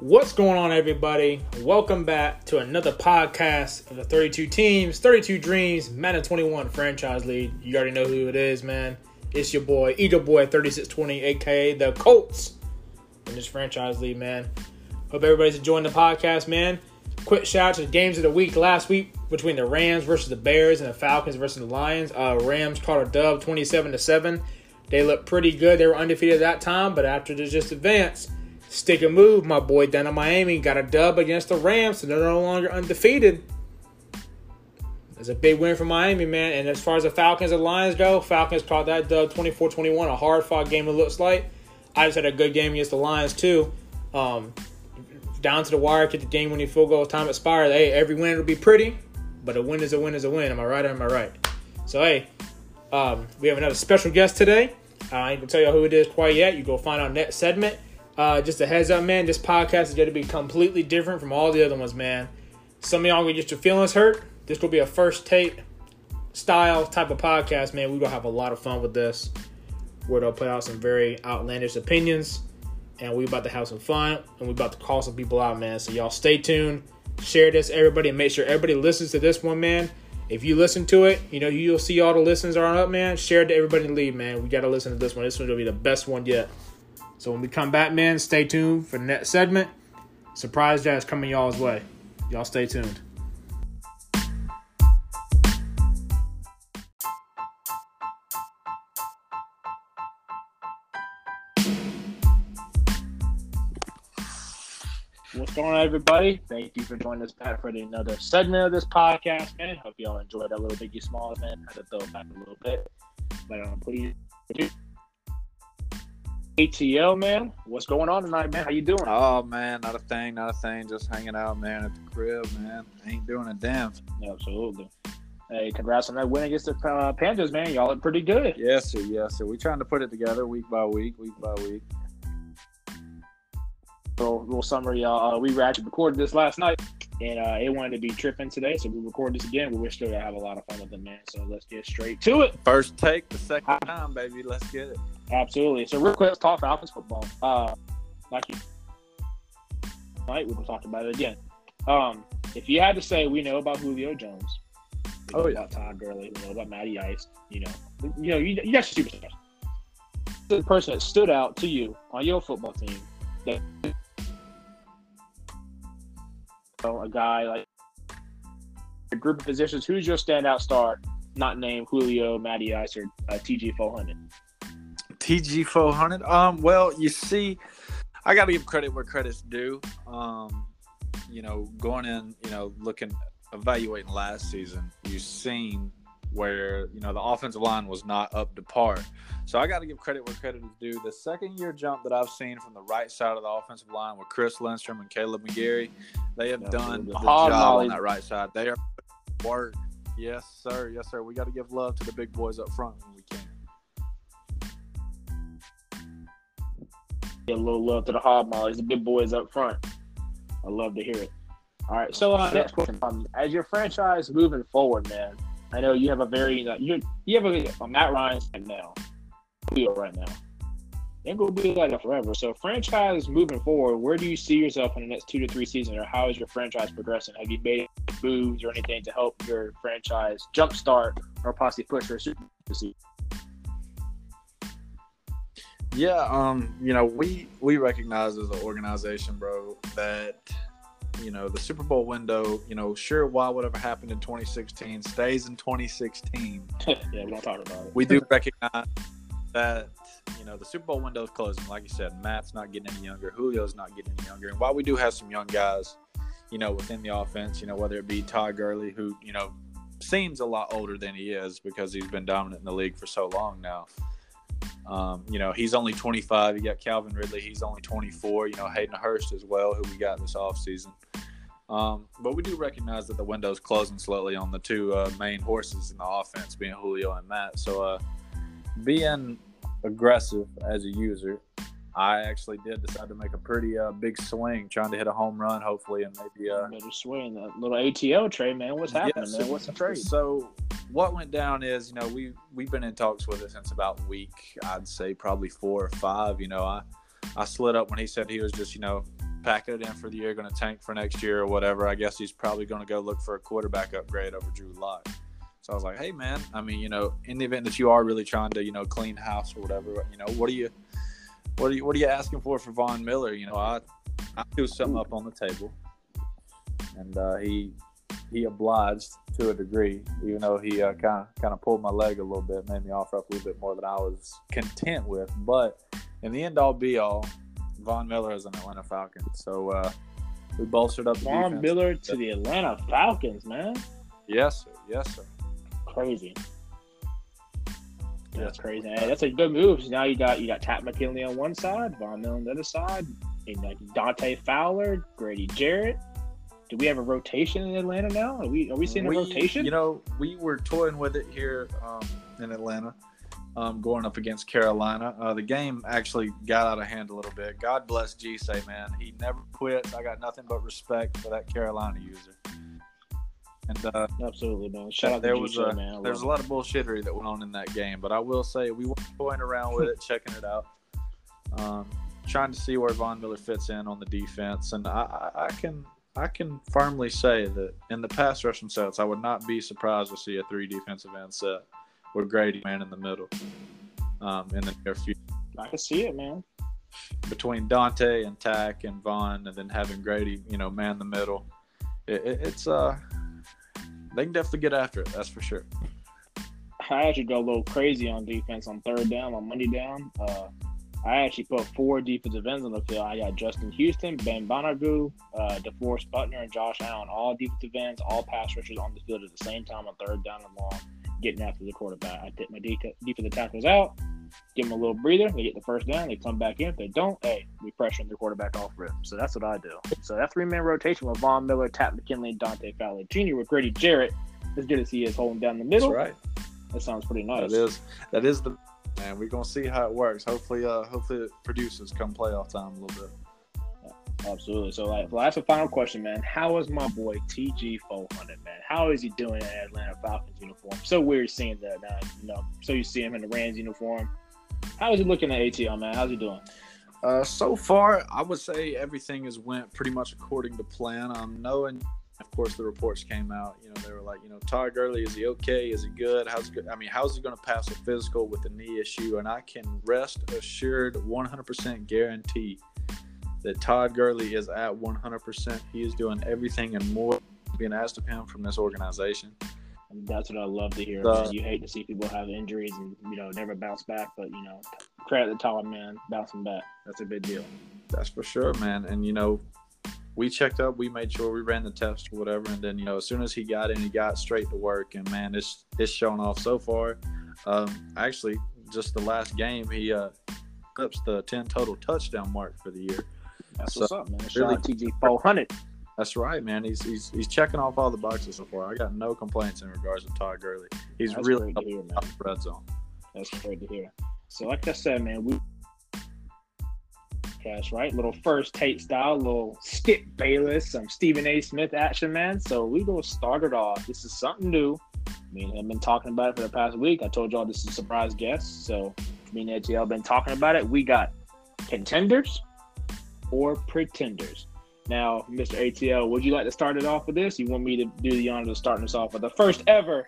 What's going on, everybody? Welcome back to another podcast of the 32 teams, 32 dreams, Madden 21 franchise league. You already know who it is, man. It's your boy, Eagle Boy 3620, aka the Colts, in this franchise league, man. Hope everybody's enjoying the podcast, man. Quick shout out to the games of the week last week between the Rams versus the Bears and the Falcons versus the Lions. Uh, Rams caught a dub 27 to 7. They looked pretty good. They were undefeated at that time, but after they just advanced, Stick and move, my boy down in Miami got a dub against the Rams, so they're no longer undefeated. It's a big win for Miami, man. And as far as the Falcons and Lions go, Falcons caught that dub 24 21, a hard fought game, it looks like. I just had a good game against the Lions, too. Um, down to the wire, get the game winning field goal, time expired. Hey, every win will be pretty, but a win is a win is a win. Am I right or am I right? So, hey, um, we have another special guest today. Uh, I ain't gonna tell y'all who it is quite yet. You go find out next segment. Uh, just a heads up, man. This podcast is going to be completely different from all the other ones, man. Some of y'all gonna get your feelings hurt. This will be a first take style type of podcast, man. We will have a lot of fun with this. We're gonna put out some very outlandish opinions, and we about to have some fun, and we about to call some people out, man. So y'all stay tuned. Share this, everybody, and make sure everybody listens to this one, man. If you listen to it, you know you'll see all the listens are up, man. Share it to everybody the league, man. We gotta listen to this one. This one will be the best one yet. So when we come back, man, stay tuned for the next segment. Surprise jazz coming y'all's way. Y'all stay tuned. What's going on, everybody? Thank you for joining us back for another segment of this podcast, man. Hope y'all enjoyed that little biggie smalls, man. Had to throw it back a little bit. But um, please ATL, man. What's going on tonight, man? How you doing? Oh man, not a thing, not a thing. Just hanging out, man, at the crib, man. Ain't doing a damn. Yeah, Absolutely. Hey, congrats on that win against the uh, Panthers, man. Y'all look pretty good. Yes, sir. Yes, sir. We trying to put it together week by week, week by week. So, little summary, y'all. Uh, we actually recorded this last night, and uh, it wanted to be tripping today, so we record this again. We're still gonna have a lot of fun with it, man. So let's get straight to it. First take, the second time, baby. Let's get it. Absolutely. So real quick, let's talk Falcons football. Uh, like you, right? We will talk about it again. Um, if you had to say, we know about Julio Jones, we know Oh, yeah. about Todd Gurley, we know about Matty Ice. You know, you know, you, you got your superstars. The person that stood out to you on your football team, that know, a guy like a group of positions. Who's your standout star? Not named Julio, Matty Ice, or uh, TG 400. TG four hundred. Um, well, you see, I got to give credit where credit's due. Um, you know, going in, you know, looking, evaluating last season, you've seen where you know the offensive line was not up to par. So I got to give credit where credit is due. The second year jump that I've seen from the right side of the offensive line with Chris Lindstrom and Kaleb McGary, they have Yeah, done the the job molly. on that right side. They are work. Yes, sir. Yes, sir. We got to give love to the big boys up front when we can. Get a little love to the hobmollies, the big boys up front. I love to hear it. All right, so uh, next question. Um, as your franchise moving forward, man, I know you have a very uh, you you have a, a Matt Ryan right now, Julio right now. Ain't gonna be like that forever. So franchise moving forward, where do you see yourself in the next two to three seasons, or how is your franchise progressing? Have you made moves or anything to help your franchise jumpstart or possibly push for a season? Yeah, um, you know, we we recognize as an organization, bro, that you know the Super Bowl window. You know, sure, why whatever happened in 2016 stays in 2016. yeah, we don't talk about it. We do recognize that you know the Super Bowl window is closing. Like you said, Matt's not getting any younger, Julio's not getting any younger, and while we do have some young guys, you know, within the offense, you know, whether it be Todd Gurley, who you know seems a lot older than he is because he's been dominant in the league for so long now. Um, you know, he's only 25. You got Calvin Ridley. He's only 24. You know, Hayden Hurst as well, who we got this offseason. Um, but we do recognize that the window's closing slowly on the two uh, main horses in the offense, being Julio and Matt. So, uh, being aggressive as a user, I actually did decide to make a pretty uh, big swing, trying to hit a home run, hopefully, and maybe uh, Better swing that little ATL trade, man. What's happening, Yes. man? What's the trade? So what went down is, you know, we we've been in talks with it since about week, I'd say probably four or five. You know, I I slid up when he said he was just, you know, it in for the year, going to tank for next year or whatever. I guess he's probably going to go look for a quarterback upgrade over Drew Lock. So I was like, hey man, I mean, you know, in the event that you are really trying to, you know, clean house or whatever, you know, what are you, what are you, what are you asking for for Von Miller? You know, I, I threw something up on the table, and uh, he he obliged to a degree, even though he kind of kind of pulled my leg a little bit, made me offer up a little bit more than I was content with. But in the end all be all, Von Miller is an Atlanta Falcon. So uh, we bolstered up. Von defense. Miller to the Atlanta Falcons, man. Yes, sir. Yes, sir. Crazy. That's crazy. Hey, that's a good move. So now you got you got Takk McKinley on one side, Von Miller on the other side, and like Dante Fowler, Grady Jarrett. Do we have a rotation in Atlanta now? Are we are we seeing a rotation? You know, we were toying with it here um, in Atlanta, um, going up against Carolina. Uh, the game actually got out of hand a little bit. God bless G say, man. He never quits. I got nothing but respect for that Carolina user. And uh, Absolutely, man. Shout out there to was a man. There was a lot of bullshittery that went on in that game, but I will say we were toying around with it, checking it out, um, trying to see where Von Miller fits in on the defense, and I, I, I can I can firmly say that in the pass rushing sets, I would not be surprised to see a three defensive end set with Grady man in the middle um, in the near future. I can see it, man. between Dante and Takk and Von, and then having Grady, you know, man the middle. It, it, it's uh, they can definitely get after it. That's for sure. I actually go a little crazy on defense on third down, on Monday down. Uh, I actually put four defensive ends on the field. I got Justin Houston, Ben Banogu, uh, DeForest Buckner, and Josh Allen, all defensive ends, all pass rushers on the field at the same time on third down and long, getting after the quarterback. I take my de- defensive tackles out, give them a little breather. They get the first down. They come back in. If they don't, hey, we pressure the quarterback off rip. So that's what I do. So that three man rotation with Von Miller, Takk McKinley, and Dante Fowler Jr. with Grady Jarrett. as good as he is holding down the That's middle. right. That sounds pretty nice. That is that is the man. We're gonna see how it works. Hopefully, uh, hopefully it produces come playoff time a little bit. Absolutely. So, like, well, that's a final question, man. How is my boy TG 400, man? How is he doing in Atlanta Falcons uniform? So weird seeing that now. You know, so you see him in the Rams uniform. How is he looking at ATL, man? How's he doing? Uh, so far, I would say everything has went pretty much according to plan. Um, knowing, of course, the reports came out. You know, they were like, you know, Todd Gurley, is he okay? Is he good? How's good? I mean, how's he going to pass a physical with a knee issue? And I can rest assured, 100% guarantee that Todd Gurley is at 100%. He is doing everything and more being asked of him from this organization. And that's what I love to hear. You hate to see people have injuries and you know never bounce back, but you know, credit the Todd man bouncing back. That's a big deal. That's for sure, man. And you know, we checked up, we made sure we ran the test or whatever, and then you know, as soon as he got in, he got straight to work, and man, it's it's shown off so far. Um, actually, just the last game, he uh, clips the ten total touchdown mark for the year. That's So, what's up, man. Shout really- TG 400. That's right, man. He's he's he's checking off all the boxes so far. I got no complaints in regards to Todd Gurley. He's That's really up hear, red zone. That's great to hear. So, like I said, man, we cash right, little first take style, little Skip Bayless, some Stephen A. Smith action, man. So we go start it off. This is something new. Me and him been talking about it for the past week. I told y'all this is a surprise guest. So me and ATL been talking about it. We got contenders or pretenders. Now, Mr. ATL, would you like to start it off with this? You want me to do the honor of starting us off with the first ever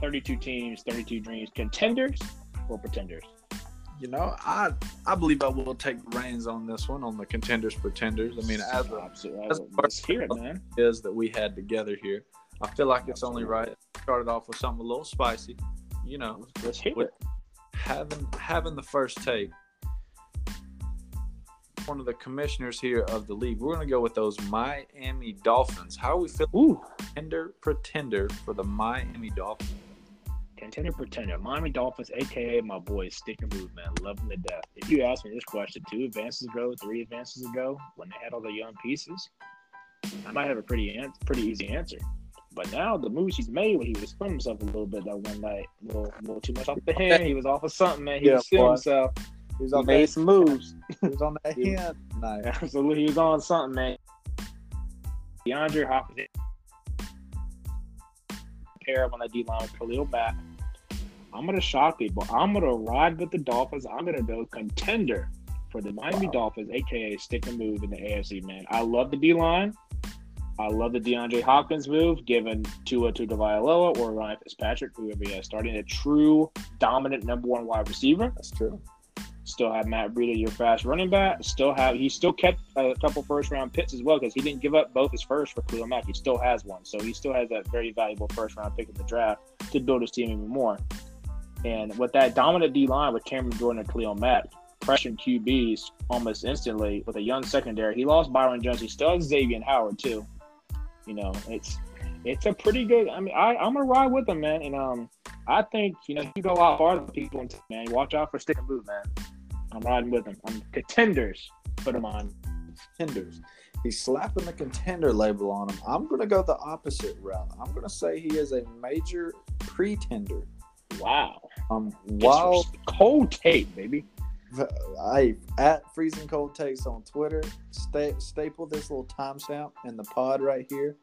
32 teams, 32 dreams, contenders or pretenders? You know, I I believe I will take the reins on this one on the contenders pretenders. I mean, as Absolutely. as- Let's hear it, man. is that we had together here. I feel like it's only right. Started off with something a little spicy, you know, Let's hear With- it. having having the first take. One of the commissioners here of the league. We're gonna go with those Miami Dolphins. How are we feeling? Ooh, Contender pretender for the Miami Dolphins. contender, pretender. Miami Dolphins, aka my boy Stick and Move, man. Love them to death. If you asked me this question two advances ago, three advances ago, when they had all the young pieces, I might have a pretty an- pretty easy answer. But now the moves he's made when he was feeling himself a little bit that one night, a little, a little too much off the hand. He was off of something, man. He Yeah, was feeling himself. He was He on made that, some moves. he was on that He- hand night. Absolutely, he was on something, man. DeAndre Hopkins pair up on that D line with Khalil Mack. I'm gonna shock people. I'm gonna ride with the Dolphins. I'm gonna go contender for the Miami wow. Dolphins, aka stick and move in the AFC. Man, I love the D line. I love the DeAndre Hopkins move, given Tua to Tagovailoa or Ryan Fitzpatrick, whoever he has starting a true dominant number one wide receiver. That's true. Still have Matt Breida, your fast running back. Still have he still kept a couple first round picks as well because he didn't give up both his first for Khalil Mack. He still has one, so he still has that very valuable first round pick in the draft to build his team even more. And with that dominant D line with Cameron Jordan and Khalil Mack, pressuring QBs almost instantly with a young secondary. He lost Byron Jones. He still has Xavien Howard too. You know, it's it's a pretty good. I mean, I I'm gonna ride with him, man. And um, I think you know you go a lot farther than people. Man, watch out for stick and move, man. I'm riding with him. I'm contenders. Put him on. Contenders. He's slapping the contender label on him. I'm going to go the opposite route. I'm going to say he is a major pretender. Wow. Um, while cold tape, baby. I at freezing cold takes on Twitter. Staple this little timestamp in the pod right here.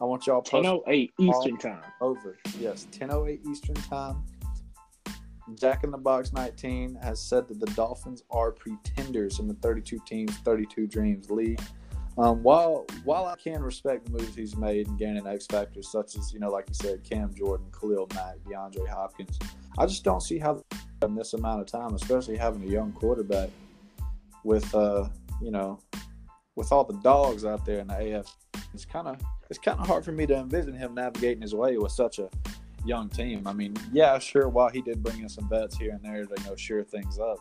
I want y'all. Ten oh eight Eastern time. Over. Yes, ten oh eight Eastern time. Jack in the Box 19 has said that the Dolphins are pretenders in the 32 teams, 32 dreams league. Um, while while I can respect the moves he's made and gaining X factors such as you know, like you said, Cam Jordan, Khalil Mack, DeAndre Hopkins, I just don't see how in this amount of time, especially having a young quarterback with uh, you know, with all the dogs out there in the AF, it's kind of it's kind of hard for me to envision him navigating his way with such a young team. I mean, yeah, sure. While he did bring in some bets here and there to you know shore things up,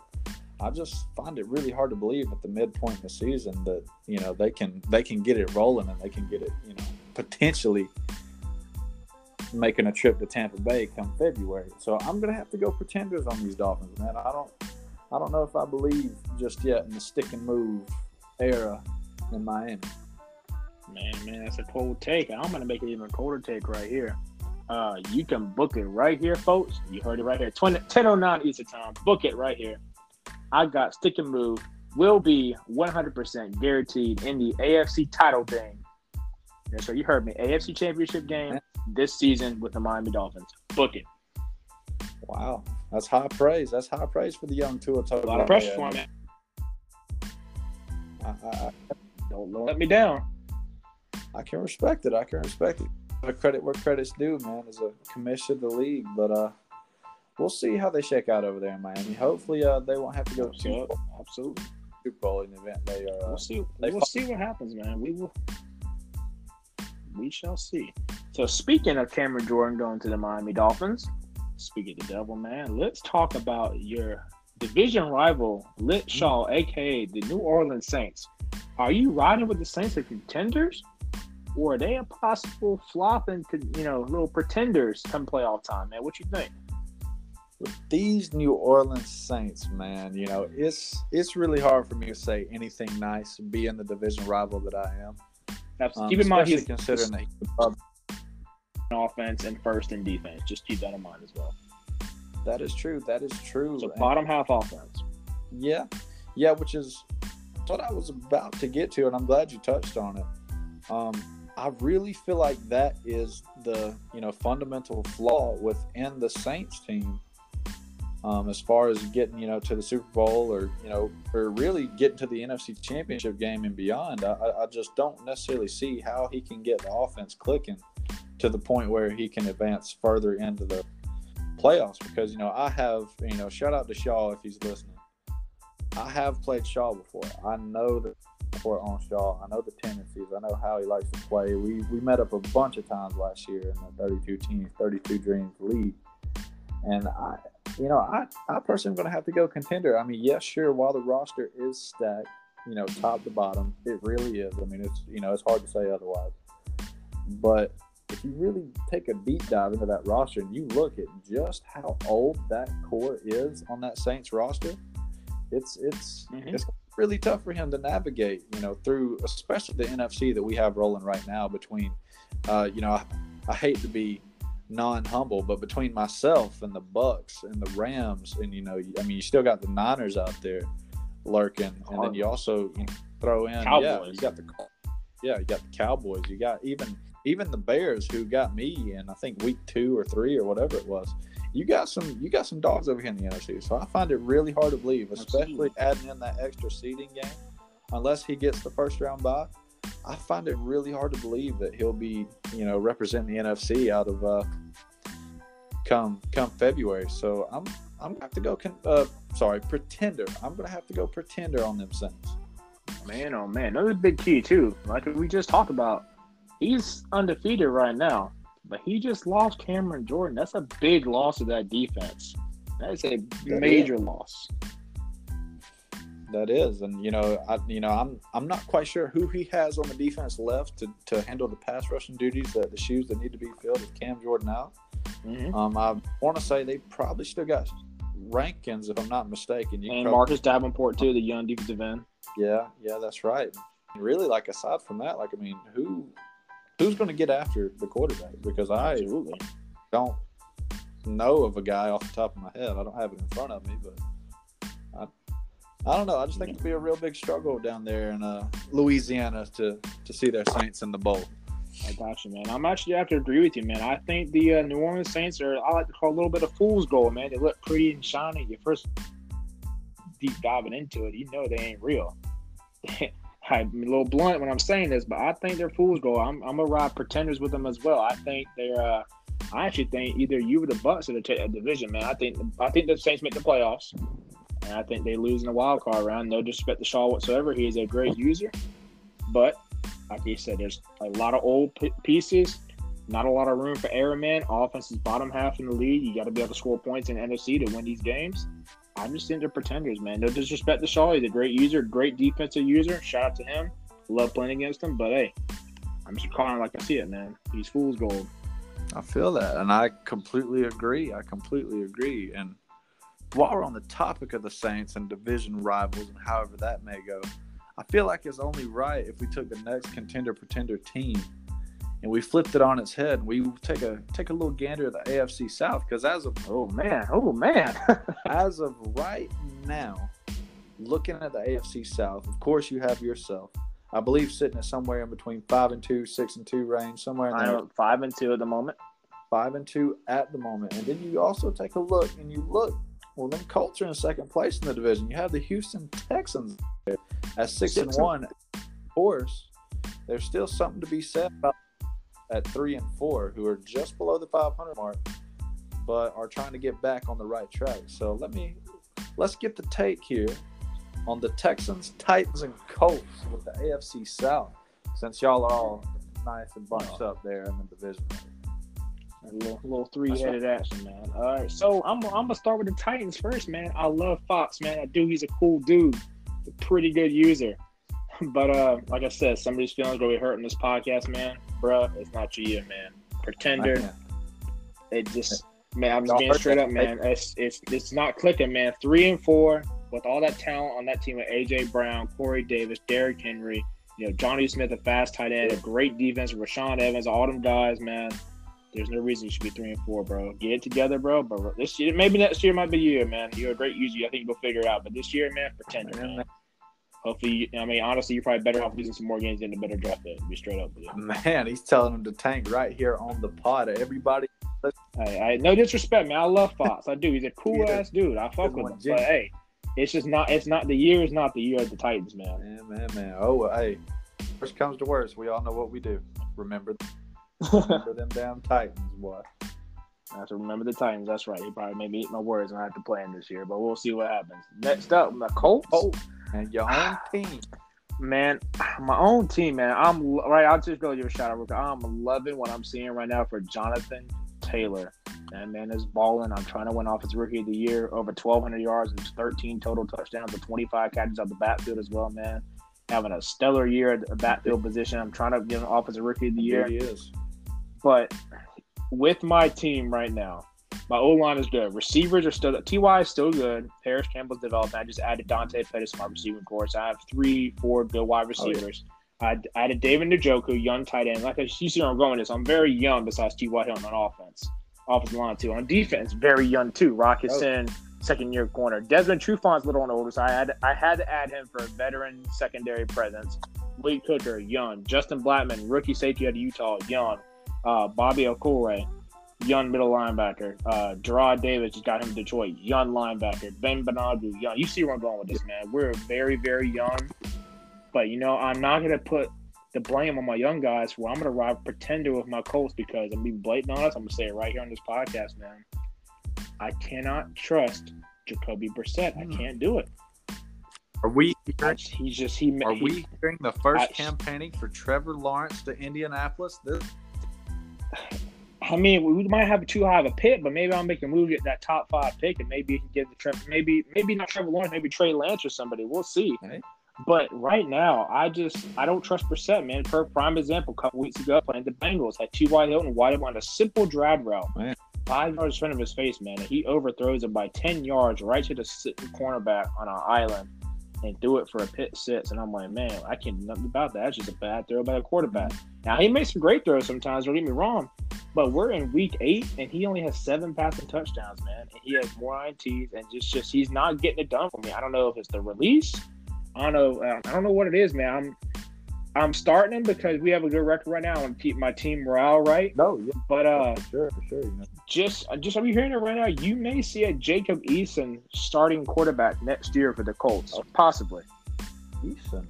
I just find it really hard to believe at the midpoint of the season that you know they can they can get it rolling and they can get it you know potentially making a trip to Tampa Bay come February. So I'm gonna have to go pretenders on these Dolphins, man. I don't I don't know if I believe just yet in the stick and move era in Miami. Man, man, that's a cold take. I'm gonna make it even colder take right here. Uh, you can book it right here, folks. You heard it right here. 20, 1009 Eastern Time. Book it right here. I got stick and move will be 100% guaranteed in the AFC title game. Yeah, so you heard me. AFC Championship game this season with the Miami Dolphins. Book it. Wow, that's high praise. That's high praise for the young Tua A lot of pressure for me. don't, don't let me down. I can respect it. I can respect it credit where credit's due, man. As a commission of the league, but uh, we'll see how they shake out over there in Miami. Hopefully, uh, they won't have to go to. Absolutely, Super Bowl in the event they are. Uh, we'll see. They we'll see what happens, man. We will. We shall see. So, speaking of Cameron Jordan going to the Miami Dolphins, speaking of the devil, man, let's talk about your division rival, Lit Shaw, aka the New Orleans Saints. Are you riding with the Saints as contenders? Or are they a possible flop and you know little pretenders come playoff time, man? What you think? With these New Orleans Saints, man, you know it's it's really hard for me to say anything nice being the division rival that I am. Um, keep in mind he's considering that he's offense and first in defense. Just keep that in mind as well. That is true. That is true. So bottom half offense. Yeah, yeah, which is what I was about to get to, and I'm glad you touched on it. Um, I really feel like that is the you know fundamental flaw within the Saints team, um, as far as getting you know to the Super Bowl or you know or really getting to the NFC Championship game and beyond. I, I just don't necessarily see how he can get the offense clicking to the point where he can advance further into the playoffs. Because you know I have you know shout out to Shaw if he's listening. I have played Shaw before. I know that for on Shaw. I know the tendencies. I know how he likes to play. We we met up a bunch of times last year in the 32 teams, 32 dreams league, and I, you know, I I personally am going to have to go contender. I mean, yes, sure. While the roster is stacked, you know, top to bottom, it really is. I mean, it's you know, it's hard to say otherwise. But if you really take a deep dive into that roster and you look at just how old that core is on that Saints roster, it's it's mm-hmm. it's really tough for him to navigate, you know, through especially the NFC that we have rolling right now between, uh, you know, I, I hate to be non-humble, but between myself and the Bucks and the Rams, and you know, I mean, you still got the Niners out there lurking, and then you also you know, throw in, Cowboys. yeah, you got the, yeah, you got the Cowboys, you got even even the Bears who got me in I think week two or three or whatever it was you got some you got some dogs over here in the NFC. So I find it really hard to believe, especially Absolutely. adding in that extra seeding game. Unless he gets the first round bye, I find it really hard to believe that he'll be you know representing the NFC out of uh, come come February. So I'm I'm gonna have to go. Uh, sorry, pretender. I'm gonna have to go pretender on them Saints. Man, oh man, another big key too. Like we just talked about, he's undefeated right now, but he just lost Cameron Jordan. That's a big loss of that defense. That is a that major is. loss. That is, and you know, I you know, I'm I'm not quite sure who he has on the defense left to, to handle the pass rushing duties, uh, the shoes that need to be filled with Cam Jordan out. Mm-hmm. Um, I want to say they probably still got Rankins, if I'm not mistaken. You and probably... Marcus Davenport too, the young defensive end. Yeah, yeah, that's right. Really, like aside from that, like I mean, who who's going to get after the quarterback? Because I Absolutely. don't know of a guy off the top of my head. I don't have it in front of me, but I, I don't know. I just think it'll be a real big struggle down there in uh, Louisiana to to see their Saints in the bowl. I got you, man. I'm actually have to agree with you, man. I think the uh, New Orleans Saints are I like to call a little bit of fool's gold, man. They look pretty and shiny. Your first deep diving into it, you know they ain't real. A little blunt when I'm saying this, but I think they're fool's gold. I'm, I'm gonna ride pretenders with them as well. I think they're. Uh, I actually think either you or the Bucks are the t- division, man. I think I think the Saints make the playoffs, and I think they lose in the wild card round. No disrespect to Shaw whatsoever. He is a great user, but like you said, there's a lot of old p- pieces, not a lot of room for error, man. Offense is bottom half in the league. You got to be able to score points in NFC to win these games. I'm just they're pretenders, man. No disrespect to Shaw. He's a great user, great defensive user. Shout out to him. Love playing against him. But hey, I'm just calling like I see it, man. He's fool's gold. I feel that. And I completely agree. I completely agree. And while we're on the topic of the Saints and division rivals and however that may go, I feel like it's only right if we took the next contender pretender team and we flipped it on its head. We take a take a little gander at the AFC South because as of oh man, oh man, as of right now, looking at the AFC South, of course you have yourself. I believe sitting at somewhere in between five and two, six and two range, somewhere in there. Five and two at the moment. Five and two at the moment, and then you also take a look and you look. Well, then Colts are in second place in the division. You have the Houston Texans at six, six and one. Of course, there's still something to be said about at three and four who are just below the 500 mark, but are trying to get back on the right track. So let me let's get the take here on the Texans, Titans, and Colts with the AFC South, since y'all are all nice and bunched up there in the division. A little, little three-headed action, man. All right, so I'm, I'm gonna start with the Titans first, man. I love Fox, man. I do. He's a cool dude, a pretty good user. But uh, like I said, somebody's feelings gonna be hurting this podcast, man. Bruh, it's not your year, man. Pretender. It just man, I'm just being straight up, man. It's it's it's not clicking, man. Three and four with all that talent on that team with AJ Brown, Corey Davis, Derrick Henry, you know, Jonnu Smith, a fast tight end, a great defense, Rashaan Evans, all them guys, man. There's no reason you should be three and four, bro. Get it together, bro. But this year, maybe next year might be year, man. You're a great user. I think you'll figure it out. But this year, man, pretender, man. Hopefully, I mean, honestly, you're probably better off losing some more games than a better draft pick. Be straight up with you. Man, he's telling him to tank right here on the pod. Everybody. Hey, I, no disrespect, man. I love Fox. I do. He's a cool yeah. ass dude. I fuck with him. But hey, it's just not. It's not the year. Is not the year of the Titans, man. Man, man, man. Oh, hey. Worst comes to worst, we all know what we do. Remember, remember them damn Titans, boy. I have to remember the Titans. That's right. He probably made me eat my words and I have to play him this year, but we'll see what happens. Next up, the Colts. Colts and your own team. Man, my own team, man. I'm right. I'll just go give a shout out. I'm loving what I'm seeing right now for Jonathan Taylor. And man is balling. I'm trying to win off his rookie of the year, over 1,200 yards and 13 total touchdowns and 25 catches out the backfield as well, man. Having a stellar year at the backfield position. I'm trying to get him off as a rookie of the year. He is. But with my team right now, my O line is good. Receivers are still Ty is still good. Parris Campbell's developed. I just added Dante Pettis to my receiving course. I have three, four good wide receivers. Oh, yeah. I added David Njoku, young tight end. Like you see where I'm going this. I'm very young besides T.Y. Hilton on offense. Offensive line too. On defense, very young too. Rocket oh. second year corner. Desmond Trufant's a little on the older side. I had I had to add him for a veteran secondary presence. Lee Cooker, young. Justin Blackmon, rookie safety out of Utah, young. Uh, Bobby Okwara, young middle linebacker. Uh, Gerard Davis just got him in Detroit, young linebacker. Ben Bernardo, young. You see where I'm going with this, man. We're very, very young. But, you know, I'm not going to put the blame on my young guys where I'm going to ride pretender with my Colts because I'm being blatant honest. I'm going to say it right here on this podcast, man. I cannot trust Jacoby Brissett. I Hmm. can't do it. Are we hearing, he's just, he, are he, we hearing the first I- campaigning for Trevor Lawrence to Indianapolis? This I mean, we might have too high of a pick, but maybe I'll make a move, get that top five pick, and maybe he can give the Trevor, maybe maybe not Trevor Lawrence, maybe Trey Lance or somebody. We'll see. Okay. But right now, I just I don't trust Brissett, man. For prime example, a couple weeks ago, playing the Bengals, had T. Y. Hilton wide open on a simple drag route, Man. five yards in front of his face, man. And he overthrows it by ten yards right to the sitting cornerback on an island, and threw it for a pit six. And I'm like, man, I can't do nothing about that. That's just a bad throw by the quarterback. Now he makes some great throws sometimes. Don't get me wrong, but we're in week eight, and he only has seven passing touchdowns, man. And he has more INTs, and just just he's not getting it done for me. I don't know if it's the release. I don't know. I don't know what it is, man. I'm I'm starting him because we have a good record right now and keep my team morale right. no, yeah, But uh, for sure, for sure. Know. just just are you hearing it right now? You may see a Jacob Eason starting quarterback next year for the Colts, possibly. Eason,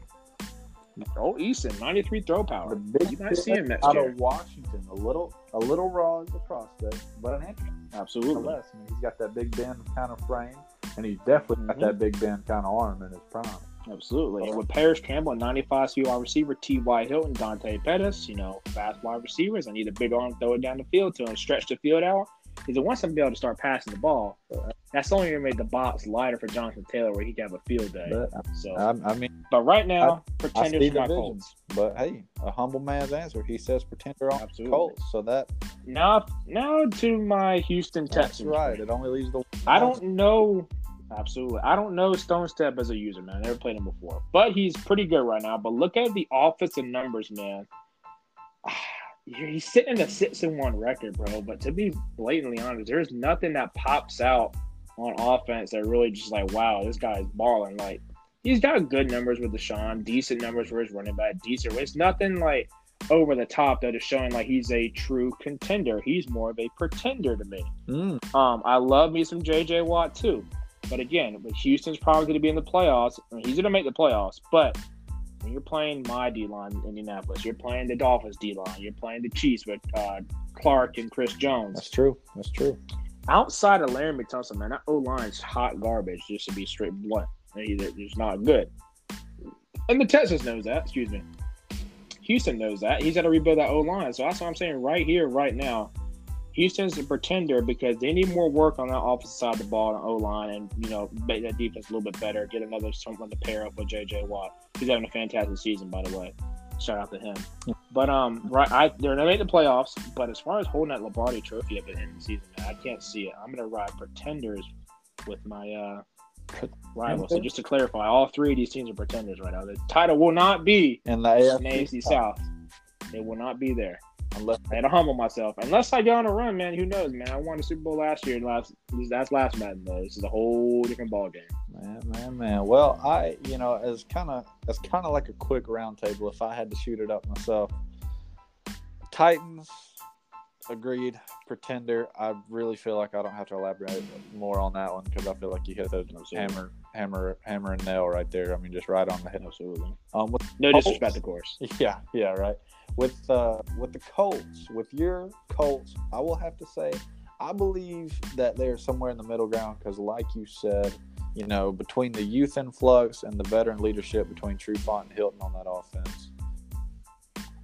Oh, Eason, 93 throw the power. big You might see him next out year. of Washington, a little, a little raw as a prospect, but an inch Absolutely. I mean, he's got that big Ben kind of frame, and he's definitely got Mhm. that big Ben kind of arm in his prime. Absolutely. And with Parris Campbell, 95 speed wide receiver, T.Y. Hilton, Dante Pettis, you know, fast wide receivers. I need a big arm, throw it down the field to him, stretch the field out. He wants him to be able to start passing the ball. That's only going to make the box lighter for Jonathan Taylor where he can have a field day. But So, I, I mean, but right now, I pretenders for my vision. Colts. But hey, a humble man's answer. He says pretender on Absolutely. Colts. So that Now, now to my Houston that's Texans. right. It only leaves the I don't know. Absolutely. I don't know Stone Step as a user, man. I never played him before. But he's pretty good right now. But look at the offensive numbers, man. He's sitting in a six and one record, bro. But to be blatantly honest, there's nothing that pops out on offense that really just like, wow, this guy's balling. Like he's got good numbers with Deshaun, decent numbers for his running back, decent. It's nothing like over the top that is showing like he's a true contender. He's more of a pretender to me. Mm, Um, I love me some JJ Watt too. But again, with Houston's probably going to be in the playoffs. I mean, he's going to make the playoffs. But when you're playing my D line in Indianapolis, you're playing the Dolphins D line, you're playing the Chiefs with uh, Clark and Chris Jones. that's true. That's true. Outside of Laremy Tunsil, man, that O line's hot garbage. Just to be straight blunt, it's not good. And the Texans knows that. Excuse me. Houston knows that. He's got to rebuild that O line. So that's what I'm saying right here, right now. Houston's a pretender because they need more work on that offensive side of the ball and O line, and you know make that defense a little bit better. Get another someone to pair up with JJ Watt. He's having a fantastic season, by the way. Shout out to him. But um, right, I they're gonna make the playoffs. But as far as holding that Lombardi Trophy at the end of the season, man, I can't see it. I'm gonna ride pretenders with my uh rivals. So just to clarify, all three of these teams are pretenders right now. The title will not be in the AFC AFC South. It will not be there. Unless I had to humble myself. Unless I go on a run, man, who knows, man? I won the Super Bowl last year. Last that's last Madden though. This is a whole different ball game. Man, man, man. Well, I, you know, as kind of as kind of like a quick roundtable. If I had to shoot it up myself, Titans, agreed. Pretender. I really feel like I don't have to elaborate more on that one because I feel like you hit the Absolutely. hammer, hammer, hammer and nail right there. I mean, just right on the head. Absolutely. Um, with No disrespect, of course. Yeah, yeah, right. With uh with the Colts, with your Colts, I will have to say I believe that they're somewhere in the middle ground because, like you said, you know, between the youth influx and the veteran leadership between Trufant and Hilton on that offense,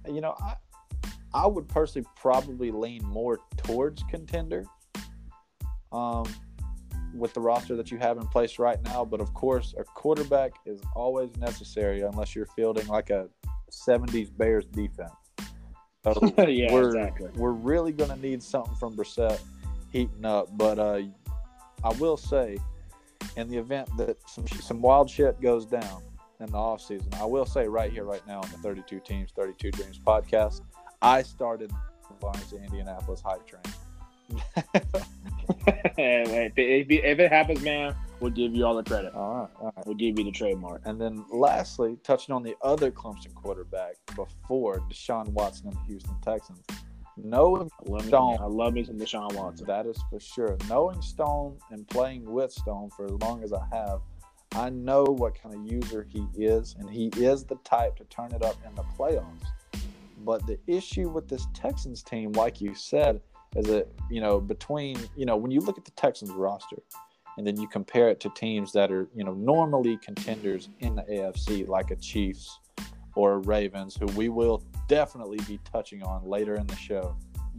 you know, I I would personally probably lean more towards contender. Um, with the roster that you have in place right now, but of course, a quarterback is always necessary unless you're fielding like a 70s Bears defense. Yeah, we're, exactly. We're really going to need something from Brissett heating up. But uh, I will say, in the event that some, some wild shit goes down in the offseason, I will say right here, right now on the 32 Teams, 32 Dreams podcast, I started the Barnes to Indianapolis hype train. if, it, if it happens, man, we'll give you all the credit. all right, all right. We'll give you the trademark. And then lastly, touching on the other Clemson quarterback before Deshaun Watson and the Houston Texans, Knowing I love me, Stone. I love me some Deshaun Watson. that is for sure. Knowing Stone and playing with Stone for as long as I have, I know what kind of user he is, and he is the type to turn it up in the playoffs. But the issue with this Texans team, like you said, is that you know between you know when you look at the Texans roster, and then you compare it to teams that are you know normally contenders in the AFC, like a Chiefs or a Ravens, who we will definitely be touching on later in the show.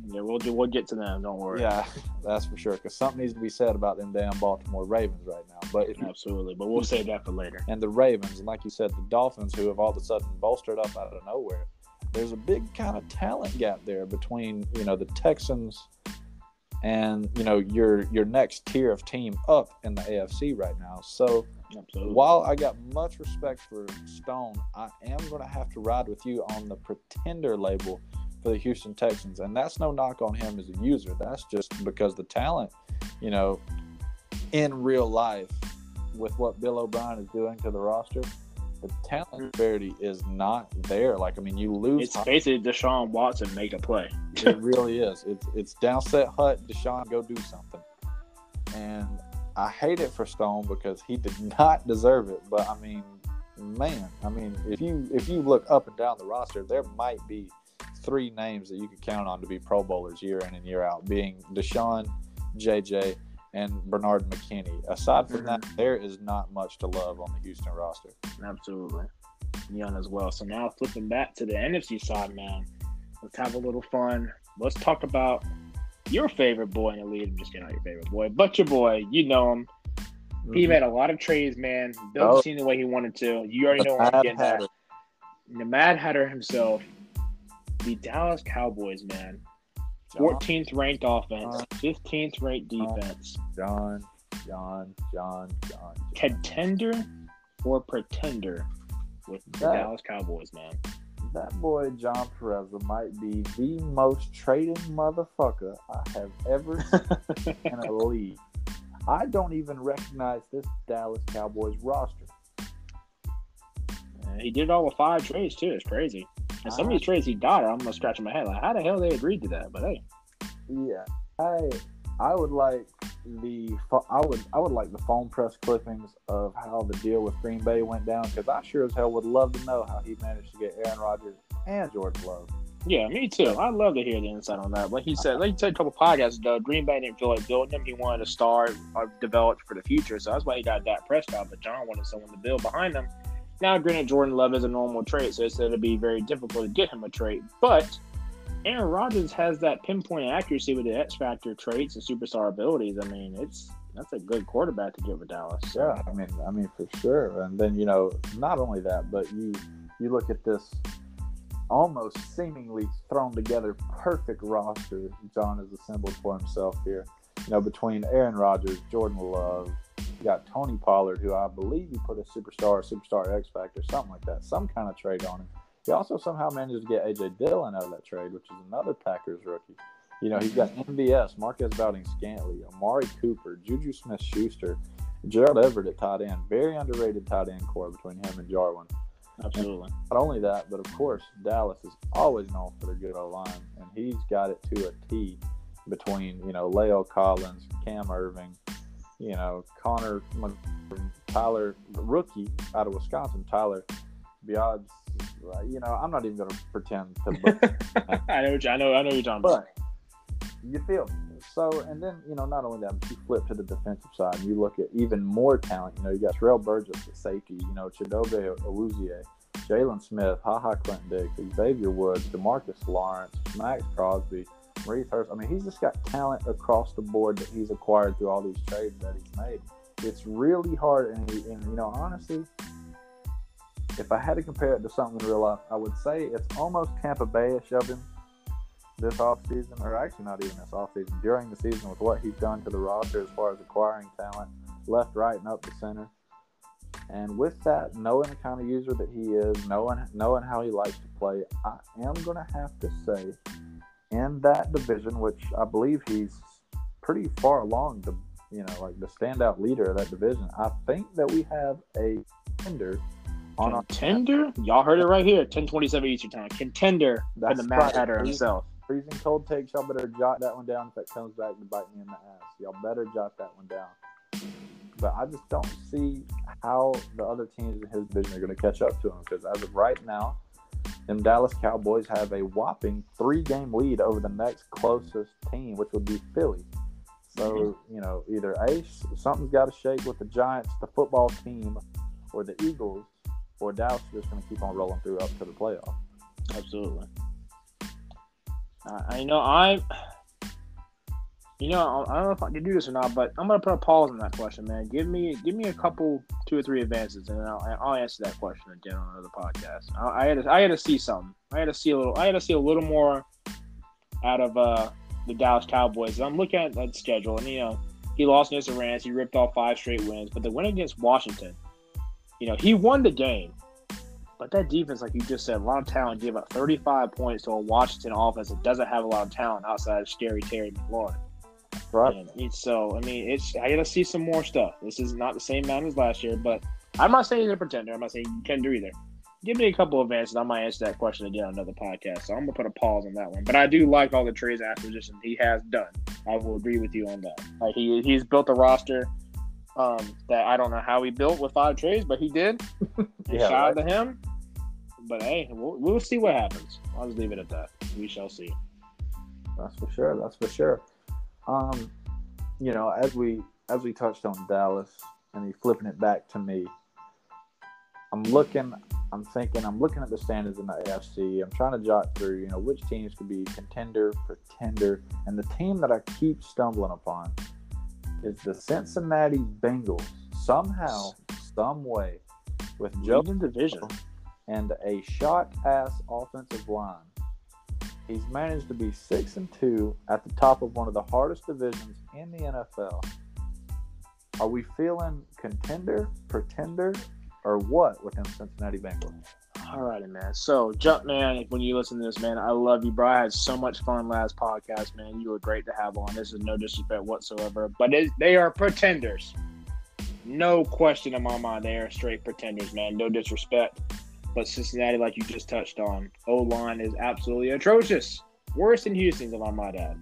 Yeah, we'll do. We'll get to them. Don't worry. Yeah, that's for sure. Because something needs to be said about them damn Baltimore Ravens right now. But if absolutely. But we'll save that for later. and the Ravens, and like you said, the Dolphins, who have all of a sudden bolstered up out of nowhere, there's a big kind of talent gap there between you know the Texans and you know your your next tier of team up in the AFC right now. So Absolutely. while I got much respect for Stone, I am going to have to ride with you on the pretender label for the Houston Texans. And that's no knock on him as a user. That's just because the talent, you know, in real life with what Bill O'Brien is doing to the roster, the talent disparity is not there. Like, I mean, you lose. It's basically Deshaun Watson make a play. it really is. It's it's downset hut. Deshaun, go do something. And I hate it for Stone because he did not deserve it. But I mean, man, I mean, if you if you look up and down the roster, there might be three names that you could count on to be Pro Bowlers year in and year out, being Deshaun, JJ, and Benardrick McKinney. Aside from that, there is not much to love on the Houston roster. Absolutely. Young as well. So now flipping back to the NFC side, man. Let's have a little fun. Let's talk about your favorite boy in the league. I'm just kidding, not your favorite boy, but your boy. You know him. He mm-hmm. made a lot of trades, man. Built Oh. the team the way he wanted to. You already know what I'm getting at. The Mad Hatter himself. The Dallas Cowboys, man. 14th ranked offense, Uh, 15th ranked defense. John, John, John, John. Contender or pretender with the Dallas Cowboys, man. That boy John Pereza might be the most trading motherfucker I have ever seen in a league. I don't even recognize this Dallas Cowboys roster. And he did all with five trades too. It's crazy. And some of these trades he got, I'm gonna scratch my head like, how the hell they agreed to that? But hey, Yeah, I I would like the I would I would like the phone press clippings of how the deal with Green Bay went down because I sure as hell would love to know how he managed to get Aaron Rodgers and George Love. yeah, me too. I'd love to hear the insight on that. Like he said, like he said a couple podcasts ago, Green Bay didn't feel like building him. He wanted to start or develop for the future, so that's why he got Dak Prescott. But John wanted someone to build behind him. Now, granted, Jordan Love is a normal trait, so it's going to be very difficult to get him a trait. But Aaron Rodgers has that pinpoint accuracy with the X factor traits and superstar abilities. I mean, it's that's a good quarterback to get with Dallas. Yeah, I mean, I mean for sure. And then you know, not only that, but you you look at this almost seemingly thrown together perfect roster John has assembled for himself here. You know, between Aaron Rodgers, Jordan Love, you got Tony Pollard, who I believe you put a superstar, superstar X Factor, something like that, some kind of trade on him. He also somehow managed to get AJ Dillon out of that trade, which is another Packers rookie. You know, he's got MVS, Marquez Valding Scantley, Amari Cooper, Juju Smith Schuster, Gerald Everett at tight end. Very underrated tight end core between him and Jarwin. absolutely. Not only that, but of course, Dallas is always known for their good O line, and he's got it to a T between, you know, La'el Collins, Cam Erving, you know, Connor, Tyler, rookie out of Wisconsin, Tyler Biadasz. uh, You know, I'm not even going to pretend to I know, you, I know, I know you're talking about. but you feel me. So, and then, you know, not only that, but you flip to the defensive side and you look at even more talent. You know, you got Terrell Burgess at safety, you know, Chidobe Awuzie, Jaylon Smith, HaHa Clinton Dix, Xavier Woods, Demarcus Lawrence, Maxx Crosby, I mean, he's just got talent across the board that he's acquired through all these trades that he's made. It's really hard. And, and you know, honestly, if I had to compare it to something in real life, I would say it's almost Tampa Bay-ish of him this offseason, or actually not even this offseason, during the season with what he's done to the roster as far as acquiring talent left, right, and up the center. And with that, knowing the kind of user that he is, knowing knowing how he likes to play, I am going to have to say, in that division, which I believe he's pretty far along the, you know, like the standout leader of that division, I think that we have a contender on our Contender? Y'all heard it right here. 1027 Eastern Time. Contender for That's the Mad right. Hatter himself. freezing cold takes. Y'all better jot that one down if it comes back to bite me in the ass. Y'all better jot that one down. But I just don't see how the other teams in his division are going to catch up to him because as of right now, them Dallas Cowboys have a whopping three game lead over the next closest team, which would be Philly. So, mm-hmm. you know, either Ace, something's got to shake with the Giants, the football team, or the Eagles, or Dallas is just going to keep on rolling through up to the playoff. Absolutely. Uh, I know I, you know, I don't know if I can do this or not, but I'm gonna put a pause on that question, man. Give me, give me a couple, two or three advances, and I'll, I'll answer that question again on another podcast. I, I had, to, I had to see something. I had to see a little. I had to see a little more out of uh, the Dallas Cowboys. I'm looking at that schedule, and you know, he lost against the Rams. He ripped off five straight wins, but the win against Washington, you know, he won the game. But that defense, like you just said, a lot of talent gave up 35 points to a Washington offense that doesn't have a lot of talent outside of Scary Terry McLaurin. Right. And so, I mean, it's I got to see some more stuff. This is not the same amount as last year, but I'm not saying he's a pretender. I'm not saying you can do either. Give me a couple of advances. I might answer that question again on another podcast. So I'm gonna put a pause on that one. But I do like all the trades acquisitions he has done. I will agree with you on that. Like he he's built a roster um, that I don't know how he built with five trades, but he did. yeah, shout right. to him. But hey, we'll, we'll see what happens. I'll just leave it at that. We shall see. That's for sure. That's for sure. Um, you know, as we as we touched on Dallas and he flipping it back to me, I'm looking, I'm thinking, I'm looking at the standings in the AFC. I'm trying to jot through, you know, which teams could be contender, pretender, and the team that I keep stumbling upon is the Cincinnati Bengals. Somehow, some way, with Joe division and a shock ass offensive line, he's managed to be six and two at the top of one of the hardest divisions in the NFL. Are we feeling contender, pretender, or what with them Cincinnati Bengals? All righty, man. So, Jump Man, when you listen to this, man, I love you, bro. I had so much fun last podcast, man. You were great to have on. This is no disrespect whatsoever, but they are pretenders. No question in my mind, they are straight pretenders, man. No disrespect. But Cincinnati, like you just touched on, O line is absolutely atrocious. Worse than Houston's, if I might add.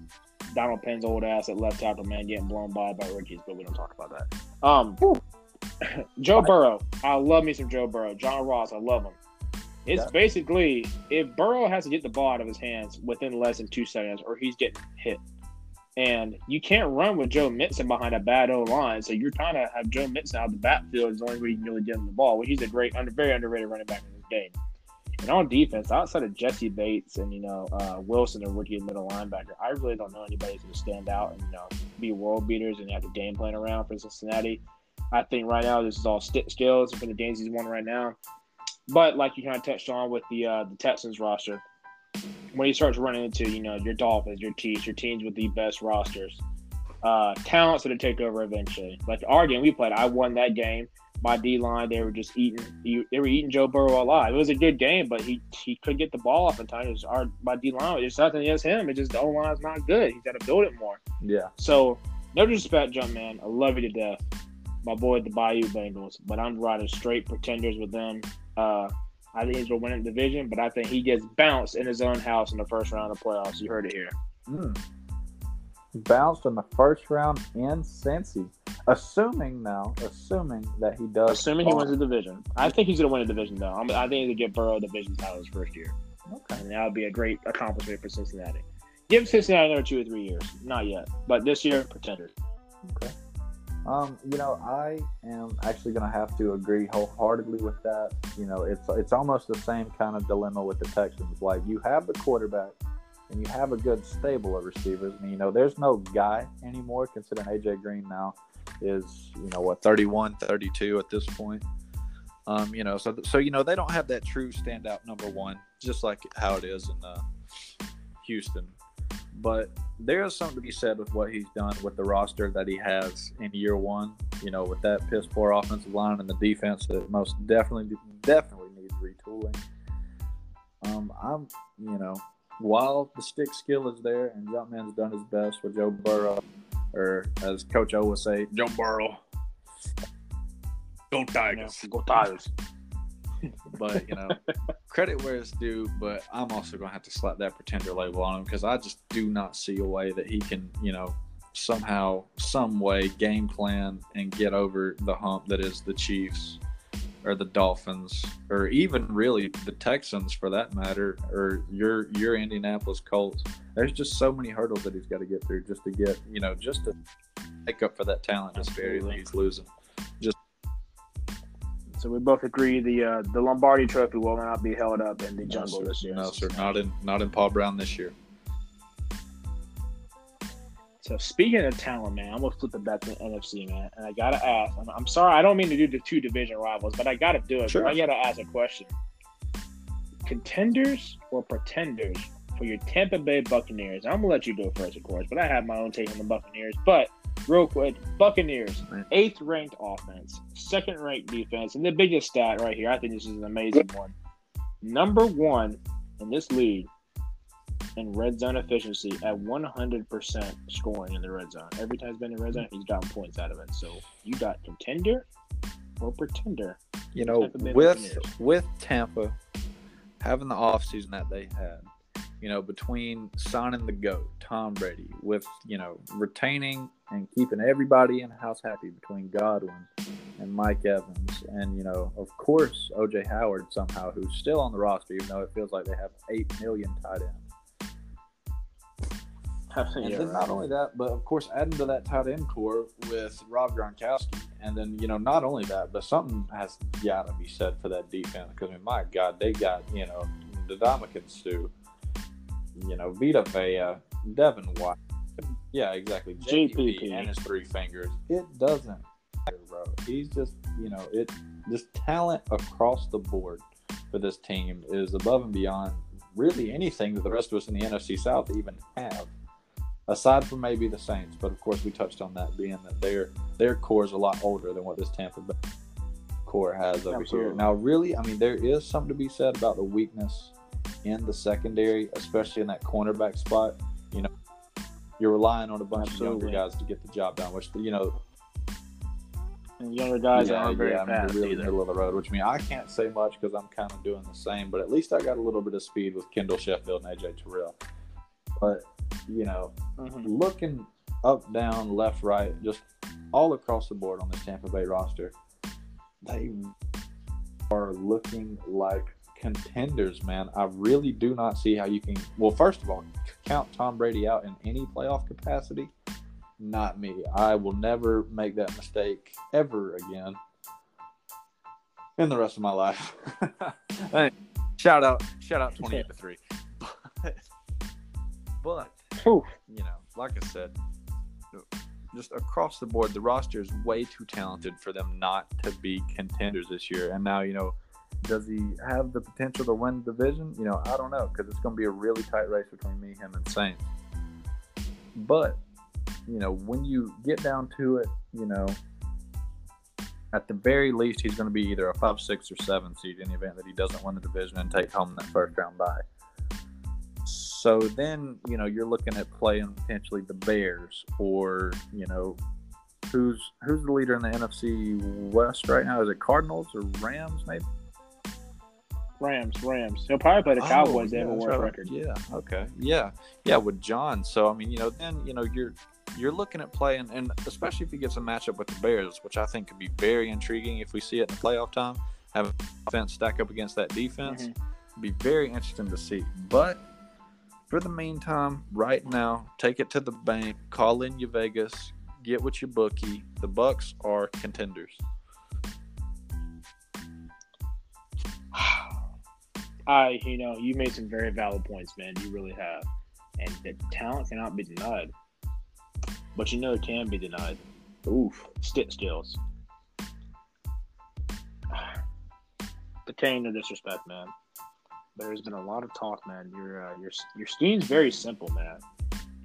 Donald Penn's old ass at left tackle, man, getting blown by by rookies, but we don't talk about that. Um, Joe Burrow, I love me some Joe Burrow. John Ross, I love him. It's yeah. basically if Burrow has to get the ball out of his hands within less than two seconds, or he's getting hit. And you can't run with Joe Mixon behind a bad O line, so you're trying to have Joe Mixon out of the backfield is the only way you can really get him the ball. Well, he's a great, under, very underrated running back game. And on defense, outside of Jessie Bates and you know uh, Wilson, a rookie middle linebacker, I really don't know anybody who's going to stand out and you know be world beaters and have the game plan around for Cincinnati. I think right now this is all stick skills for the games he's won right now. But like you kind of touched on with the uh, the Texans roster, when he starts running into you know your Dolphins, your Chiefs, your teams with the best rosters, uh, talent's to take over eventually. Like our game we played, I won that game. My D line, they were just eating. They were eating Joe Burrow alive. It was a good game, but he he couldn't get the ball off in time. It was our my D line. It's nothing against him. It's just the O line's not good. He's got to build it more. Yeah. So no disrespect, jump man. I love you to death my boy the Bayou Bengals, but I'm riding straight pretenders with them. Uh, I think he's going to win the division, but I think he gets bounced in his own house in the first round of playoffs. You heard it here. Mm. Bounced in the first round in Cincy. Assuming now, assuming that he does. Assuming he wins the division. I think he's going to win the division, though. I'm, I think he's going to get Burrow division title his first year. Okay. And that would be a great accomplishment for Cincinnati. Give Cincinnati another two or three years. Not yet. But this year, pretenders. Okay. Um, you know, I am actually going to have to agree wholeheartedly with that. You know, it's it's almost the same kind of dilemma with the Texans. Like you have the quarterback and you have a good stable of receivers. And, you know, there's no guy anymore considering AJ Green now is, you know, what 31, 32 at this point. Um, you know, so so you know they don't have that true standout number one, just like how it is in uh, Houston. But there is something to be said with what he's done with the roster that he has in year one. You know, with that piss poor offensive line and the defense that most definitely definitely needs retooling. Um, I'm, you know, while the stick skill is there and Jumpman's done his best with Joe Burrow, or as Coach O would say, Joe Burrow. Go Tigers. Go Tigers. but you know, credit where it's due. But I'm also gonna have to slap that pretender label on him because I just do not see a way that he can, you know, somehow, some way, game plan and get over the hump that is the Chiefs or the Dolphins or even really the Texans for that matter or your your Indianapolis Colts. There's just so many hurdles that he's got to get through just to get, you know, just to make up for that talent disparity that he's losing. Just So we both agree the uh, the Lombardi Trophy will not be held up in the jungle no, this year. No, sir, not in not in Paul Brown this year. So speaking of talent, man, I'm gonna flip it back to the NFC, man, and I gotta ask. I'm, I'm sorry, I don't mean to do the two division rivals, but I gotta do it. Sure. I gotta ask a question: Contenders or pretenders for your Tampa Bay Buccaneers? I'm gonna let you go first, of course, but I have my own take on the Buccaneers. But real quick, Buccaneers, eighth ranked offense, second ranked defense, and the biggest stat right here. I think this is an amazing one. Number one in this league in red zone efficiency at 100% scoring in the red zone. Every time he's been in red zone, he's gotten points out of it. So you got contender or pretender. You know, with with Tampa having the offseason that they had, you know, between signing the GOAT, Tom Brady, with, you know, retaining and keeping everybody in the house happy between Godwin and Mike Evans. And, you know, of course, OJ Howard somehow, who's still on the roster, even though it feels like they have 8 million tight ends. And Yeah, then right. not only that, but of course adding to that tight end core with Rob Gronkowski, and then you know not only that, but something has got to be said for that defense because I mean, my God, they got you know the Dominican Stew, you know Vita Vea, Devin White, yeah, exactly, JPP JPP. and his three fingers. It doesn't matter, bro. He's just you know it just talent across the board for this team is above and beyond really anything that the rest of us in the NFC South even have aside from maybe the Saints. But of course, we touched on that being that their their core is a lot older than what this Tampa Bay core has over Absolutely. here. Now, really, I mean, there is something to be said about the weakness in the secondary, especially in that cornerback spot. You know, you're relying on a bunch Absolutely. of younger guys to get the job done, which you know, And younger guys yeah, aren't very yeah, I mean, fast really either. middle of the road. Which I mean, I can't say much because I'm kind of doing the same. But at least I got a little bit of speed with Kendall Sheffield and AJ Terrell. But you know, Mhm. looking up, down, left, right, just all across the board on this Tampa Bay roster, they are looking like contenders, man. I really do not see how you can. Well, first of all, count Tom Brady out in any playoff capacity. Not me. I will never make that mistake ever again in the rest of my life. Hey, shout out, shout out, twenty-eight to three. But, but Oof. you know, like I said, just across the board, the roster is way too talented for them not to be contenders this year. And now, you know, does he have the potential to win the division? You know, I don't know because it's going to be a really tight race between me, him, and Saints. But you know, when you get down to it, you know, at the very least, he's going to be either a five, six, or seven seed in the event that he doesn't win the division and take home that first round bye. So then, you know, you're looking at playing potentially the Bears or, you know, who's who's the leader in the NFC West right now? Is it Cardinals or Rams maybe? Rams, Rams. He'll probably play the Cowboys. they have a Oh, right. record. Yeah, okay. Yeah. Yeah, with John. So I mean, you know, then, you know, you're you're looking at playing and especially if he gets a matchup with the Bears, which I think could be very intriguing if we see it in the playoff time, have offense stack up against that defense. Mhm. Be very interesting to see. But for the meantime, right now, take it to the bank, call in your Vegas, get with your bookie. The Bucks are contenders. I, you know, you made some very valid points, man. You really have. And the talent cannot be denied. But you know it can be denied. Oof. Stick skills. Pertaining no disrespect, man. There's been a lot of talk, man. Your uh, your your scheme's very simple, man.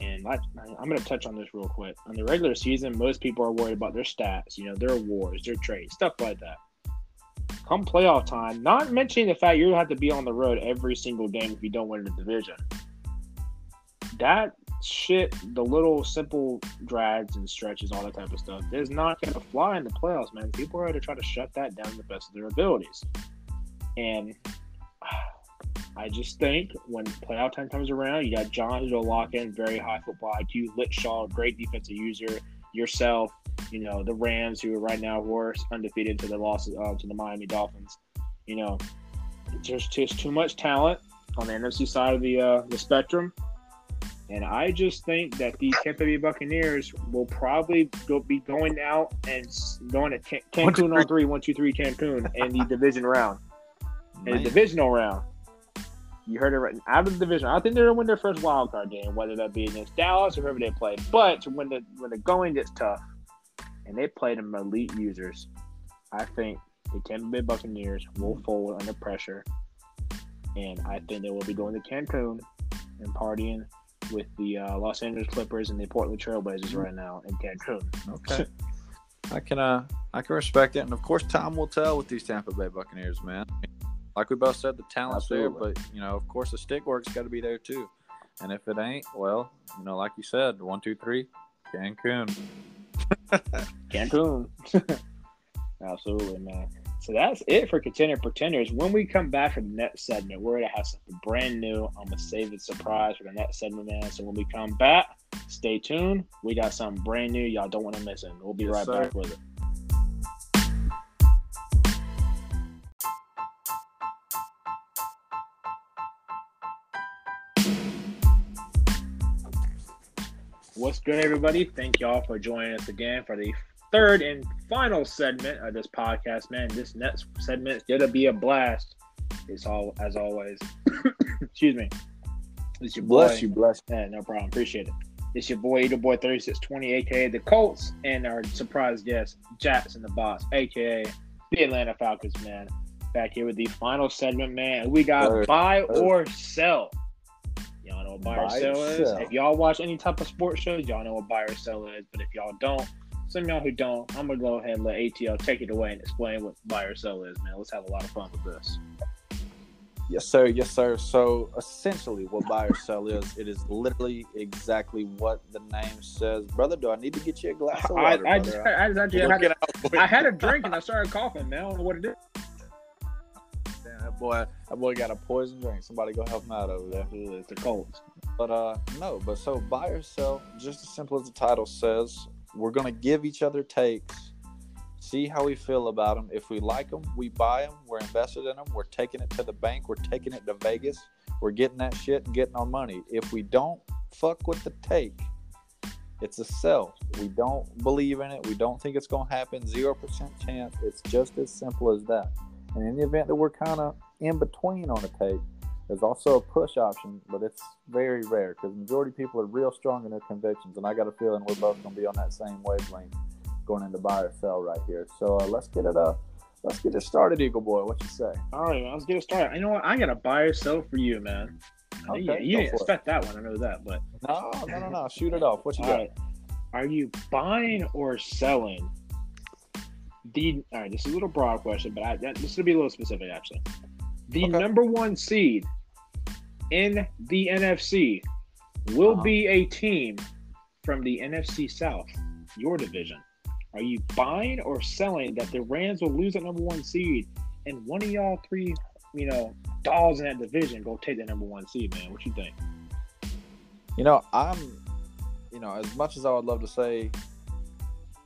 And like, I'm going to touch on this real quick. On the regular season, most people are worried about their stats, you know, their awards, their trades, stuff like that come playoff time, not mentioning the fact you have to be on the road every single game if you don't win the division. That shit, the little simple drags and stretches, all that type of stuff, is not going to fly in the playoffs, man. People are going to try to shut that down to the best of their abilities. And I just think when playoff time comes around, you got John who's a lock in, very high football IQ, Litchall, great defensive user, yourself, you know, the Rams who are right now worse, undefeated to the losses uh, to the Miami Dolphins. You know, there's just too much talent on the NFC side of the uh, the spectrum. And I just think that the Tampa Bay Buccaneers will probably go, be going out and going to Can- Cancun on three, one, two, three, Cancun in the division round. In the divisional round. You heard it right out of the division. I think they're gonna win their first wild card game, whether that be against Dallas or whoever they play. But when the when the going gets tough and they play them elite users, I think the Tampa Bay Buccaneers will fold under pressure. And I think they will be going to Cancun and partying with the uh, Los Angeles Clippers and the Portland Trailblazers right now in Cancun. Okay. I can uh I can respect it, and of course time will tell with these Tampa Bay Buccaneers, man. Like we both said, the talent's Absolutely. there, but you know, of course, the stick work's got to be there too. And if it ain't, well, you know, like you said, one, two, three, Cancun. Cancun. Absolutely, man. So that's it for contender pretenders. When we come back for the next segment, we're gonna have something brand new. I'm gonna save it surprise for the next segment, man. So when we come back, stay tuned. We got something brand new. Y'all don't want to miss it. We'll be Yes, right sir. back with it. What's good, everybody? Thank y'all for joining us again for the third and final segment of this podcast, man. This next segment is gonna be a blast. It's all as always. Excuse me. It's your boy. Bless you, bless Yeah, no problem. Appreciate it. It's your boy, Eater Boy 3620, aka the Colts, and our surprise guest, Jackson the Boss, aka the Atlanta Falcons, man. Back here with the final segment, man. We got buy or sell. Know what buy, or Buy or sell is. If y'all watch any type of sports shows, y'all know what buy or sell is. But if y'all don't, some of y'all who don't, I'm gonna go ahead and let ATL take it away and explain what buy or sell is, man. Let's have a lot of fun with this. Yes, sir. Yes, sir. So essentially, what buy or sell is, it is literally exactly what the name says. Brother, do I need to get you a glass of water? I? I, I, actually Look had, it. I had a drink and I started coughing, man. I don't know what it is. Boy, that boy got a poison drink. Somebody go help him out over there. It's the Colts. But uh, no. But so buy or sell, just as simple as the title says, we're gonna give each other takes, see how we feel about them. If we like them, we buy them. We're invested in them. We're taking it to the bank. We're taking it to Vegas. We're getting that shit and getting our money. If we don't fuck with the take, it's a sell. We don't believe in it. We don't think it's gonna happen. Zero percent chance. It's just as simple as that. And in the event that we're kind of in between on a tape. there's also a push option, but it's very rare because majority of people are real strong in their convictions, and I got a feeling we're both going to be on that same wavelength going into buy or sell right here. So uh, let's get it up. Let's get it started, Eagle Boy. What you say? All right, man, let's get it started. You know what? I got a buy or sell for you, man. Know you, Okay, you didn't for it. expect that one. I know that, but No, no, no, no. Shoot it off. What you all got? right. Are you buying or selling? The all right. This is a little broad question, but I, that, this will be a little specific actually. The Okay. number one seed in the NFC will Uh-huh. be a team from the NFC South, your division. Are you buying or selling that the Rams will lose that number one seed and one of y'all three, you know, dolls in that division go take the number one seed, man? What you think? You know, I'm, you know, as much as I would love to say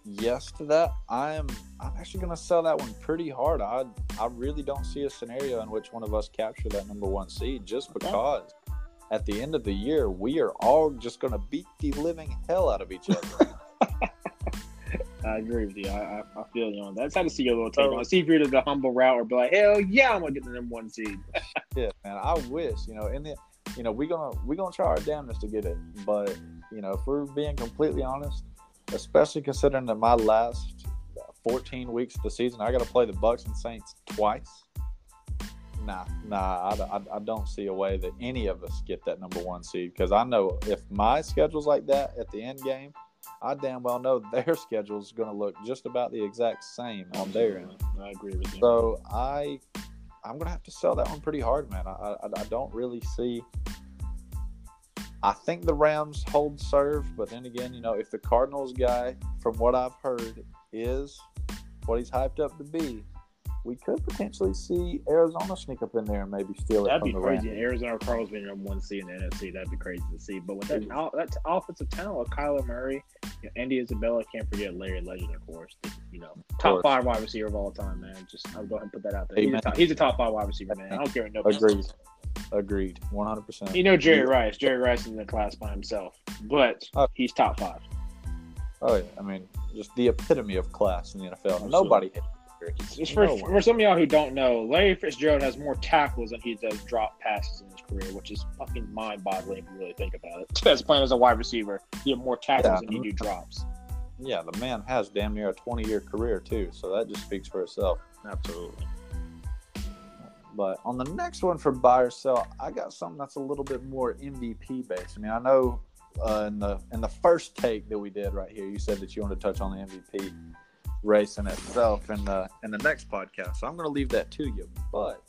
yes to that, I'm, I'm actually going to sell that one pretty hard. I, I really don't see a scenario in which one of us capture that number one seed, just because at the end of the year we are all just going to beat the living hell out of each other. I agree with you. I, I, I feel you on that. That's how to see your little take on. See if you're the humble route or be like, hell yeah, I'm gonna get the number one seed. yeah, man. I wish, you know, in the, you know, we're gonna we're gonna try our damnedest to get it, but you know, if we're being completely honest, especially considering that my last 14 weeks of the season, I got to play the Bucks and Saints twice. Nah, nah, I, I, I don't see a way that any of us get that number one seed because I know if my schedule's like that at the end game, I damn well know their schedule's going to look just about the exact same on their end. I agree with you. So I, I'm gonna have to sell that one pretty hard, man. I, I, I don't really see. I think the Rams hold serve, but then again, you know, if the Cardinals guy, from what I've heard, is what he's hyped up to be, we could potentially see Arizona sneak up in there and maybe steal it That'd be the crazy. Rams. Arizona Cardinals being number one seed in the NFC. That'd be crazy to see. But with that, that offensive talent with Kyler Murray, you know, Andy Isabella, can't forget Larry Legend, of course. You know, top five wide receiver of all time, man. Just I'll go ahead and put that out there. He's a, top, he's a top five wide receiver, man. I don't care what nobody Agreed. says. Agreed, one hundred percent. You know Jerry Rice. Jerry Rice is in the class by himself, but Oh. he's top five. Oh yeah, I mean, just the epitome of class in the NFL. Absolutely. Nobody Just for, No for some of y'all who don't know, Larry Fitzgerald has more tackles than he does drop passes in his career, which is fucking mind-boggling if you really think about it. As playing as a wide receiver, you have more tackles Yeah. than you do drops. Yeah, the man has damn near a twenty-year career too, so that just speaks for itself. Absolutely. But on the next one for buy or sell, I got something that's a little bit more MVP based. I mean, I know uh, in the in the first take that we did right here, you said that you wanted to touch on the MVP race in itself in the in the next podcast. So I'm going to leave that to you. But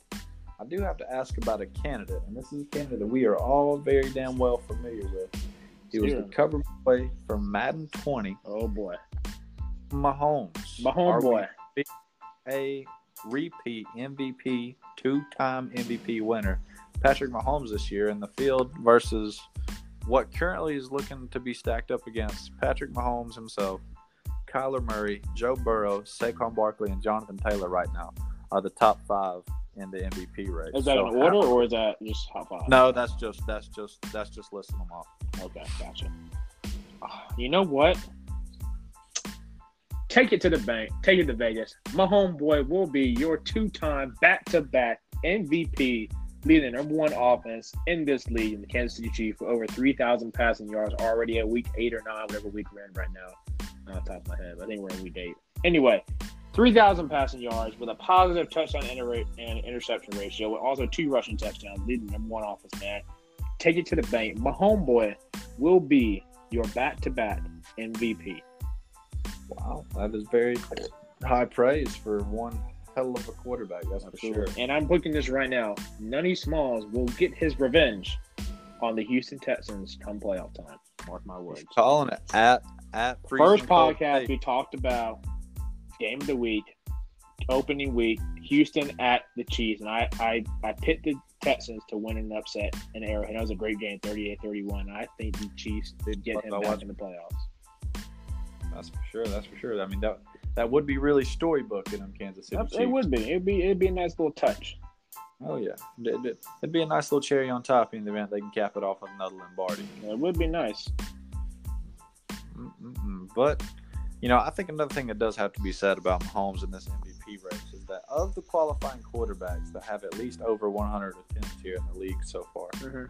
I do have to ask about a candidate, and this is a candidate that we are all very damn well familiar with. He was the cover boy for Madden 20, Oh boy, Mahomes. we homeboy. a repeat MVP, two-time MVP winner, Patrick Mahomes this year in the field versus what currently is looking to be stacked up against Patrick Mahomes himself, Kyler Murray, Joe Burrow, Saquon Barkley, and Jonathan Taylor right now are the top five in the MVP race. Is that So an order how- or is that just top five? No, that's just that's just that's just listing them off. Okay, gotcha. Ah, You know what? Take it to the bank. Take it to Vegas. My homeboy will be your two-time back-to-back MVP, leading the number one offense in this league in the Kansas City Chiefs for over 3,000 passing yards already at week eight or nine, whatever week we're in right now. Off top of my head, I think we're in week eight. Anyway, 3,000 passing yards with a positive touchdown and interception ratio, with also two rushing touchdowns, leading the number one offense, man. Take it to the bank. My homeboy will be your back-to-back MVP. Wow, that is very high praise for one hell of a quarterback. That's for sure. And I'm booking this right now. Nunny Smalls will get his revenge on the Houston Texans come playoff time. Mark my words. Calling it at at freezing First podcast take. we talked about game of the week, opening week, Houston at the Chiefs, and I I, I picked the Texans to win an upset in Arrowhead. That was a great game, 38-31. I think the Chiefs did get him back in the playoffs. That's for sure. That's for sure. I mean that that would be really storybook in them Kansas City It would be. It'd be. It'd be a nice little touch. Oh yeah, It- it- it'd be a nice little cherry on top in the event they can cap it off with another Lombardi. It would be nice. Mm-mm-mm. But you know, I think another thing that does have to be said about Mahomes in this MVP race is that of the qualifying quarterbacks that have at least over 100 attempts here in the league so far, mm-hmm.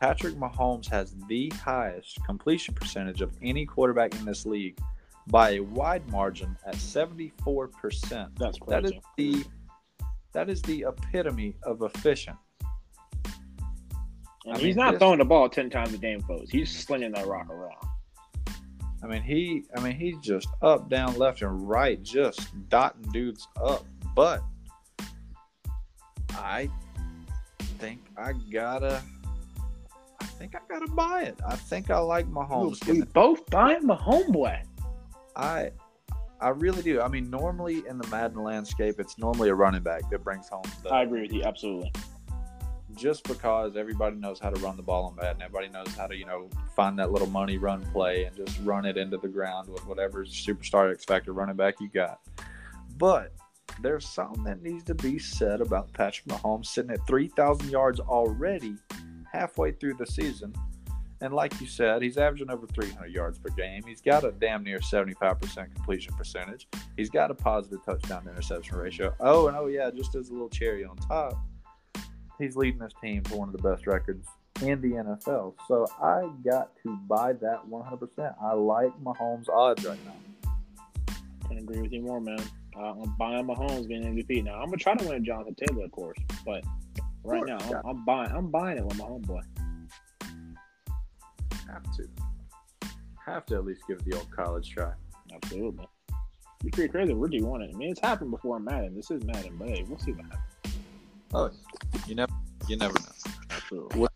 Patrick Mahomes has the highest completion percentage of any quarterback in this league by a wide margin at 74%. That's crazy. That is the that is the epitome of efficient. And I he's mean, not this- throwing the ball ten times a game, folks. He's slinging that rock around. I mean, he I mean he's just up, down, left, and right, just dotting dudes up. But I think I gotta I think I gotta buy it. I think I like Mahomes. we both buying my homeboy. I I really do. I mean, normally in the Madden landscape, it's normally a running back that brings home the I agree with you absolutely. just because everybody knows how to run the ball on Madden. Everybody knows how to, you know, find that little money run play and just run it into the ground with whatever superstar X Factor running back you got. But there's something that needs to be said about Patrick Mahomes sitting at 3,000 yards already halfway through the season. And like you said, he's averaging over 300 yards per game. He's got a damn near 75% completion percentage. He's got a positive touchdown interception ratio. Oh, and oh, yeah, just as a little cherry on top, he's leading his team to one of the best records in the NFL. So I got to buy that 100%. I like Mahomes' odds right now. Can't agree with you more, man. Uh, I'm buying Mahomes being MVP. Now I'm gonna try to win Jonathan Taylor, of course, but right now I'm, I'm buying. I'm buying it with my homeboy. Have to. Have to at least give it the old college try. Absolutely. Be pretty crazy. Ricky won it. I mean, it's happened before in Madden. This is Madden, but hey, we'll see what happens. Oh, you never, you never know. Absolutely.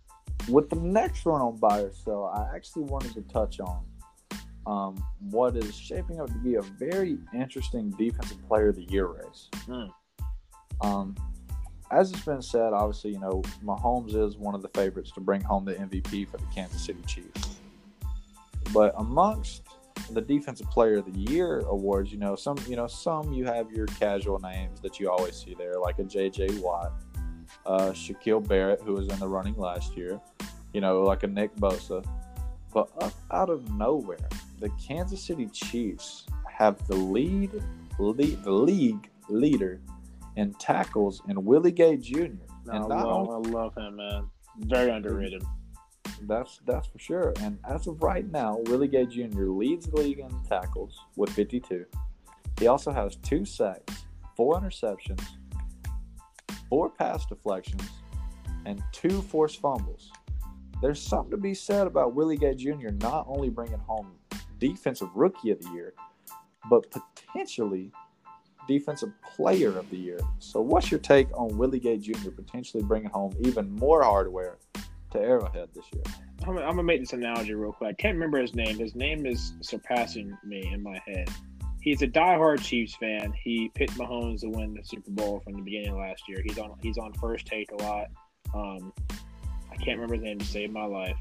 With the next one on buy or sell, I actually wanted to touch on um, what is shaping up to be a very interesting defensive player of the year race. Hmm. Um, as it's been said, obviously, you know, Mahomes is one of the favorites to bring home the MVP for the Kansas City Chiefs. But amongst the Defensive Player of the Year awards, you know, some, you know, some you have your casual names that you always see there, like a J.J. Watt, uh, Shaquil Barrett, who was in the running last year, you know, like a Nick Bosa. But up out of nowhere, the Kansas City Chiefs have the lead, lead the league leader in tackles and Willie Gay Jr. No, and I, love, only- I love him, man. Very underrated. That's that's for sure. And as of right now, Willie Gay Jr. leads the league in tackles with 52. He also has two sacks, four interceptions, four pass deflections, and two forced fumbles. There's something to be said about Willie Gay Jr. not only bringing home Defensive Rookie of the Year, but potentially Defensive Player of the Year. So, what's your take on Willie Gay Jr. potentially bringing home even more hardware to Arrowhead this year? I'm, gonna- make this analogy real quick. I can't remember his name. His name is surpassing me in my head. He's a diehard Chiefs fan. He picked Mahomes to win the Super Bowl from the beginning of last year. He's on he's on first take a lot. Um, I can't remember his name to save my life.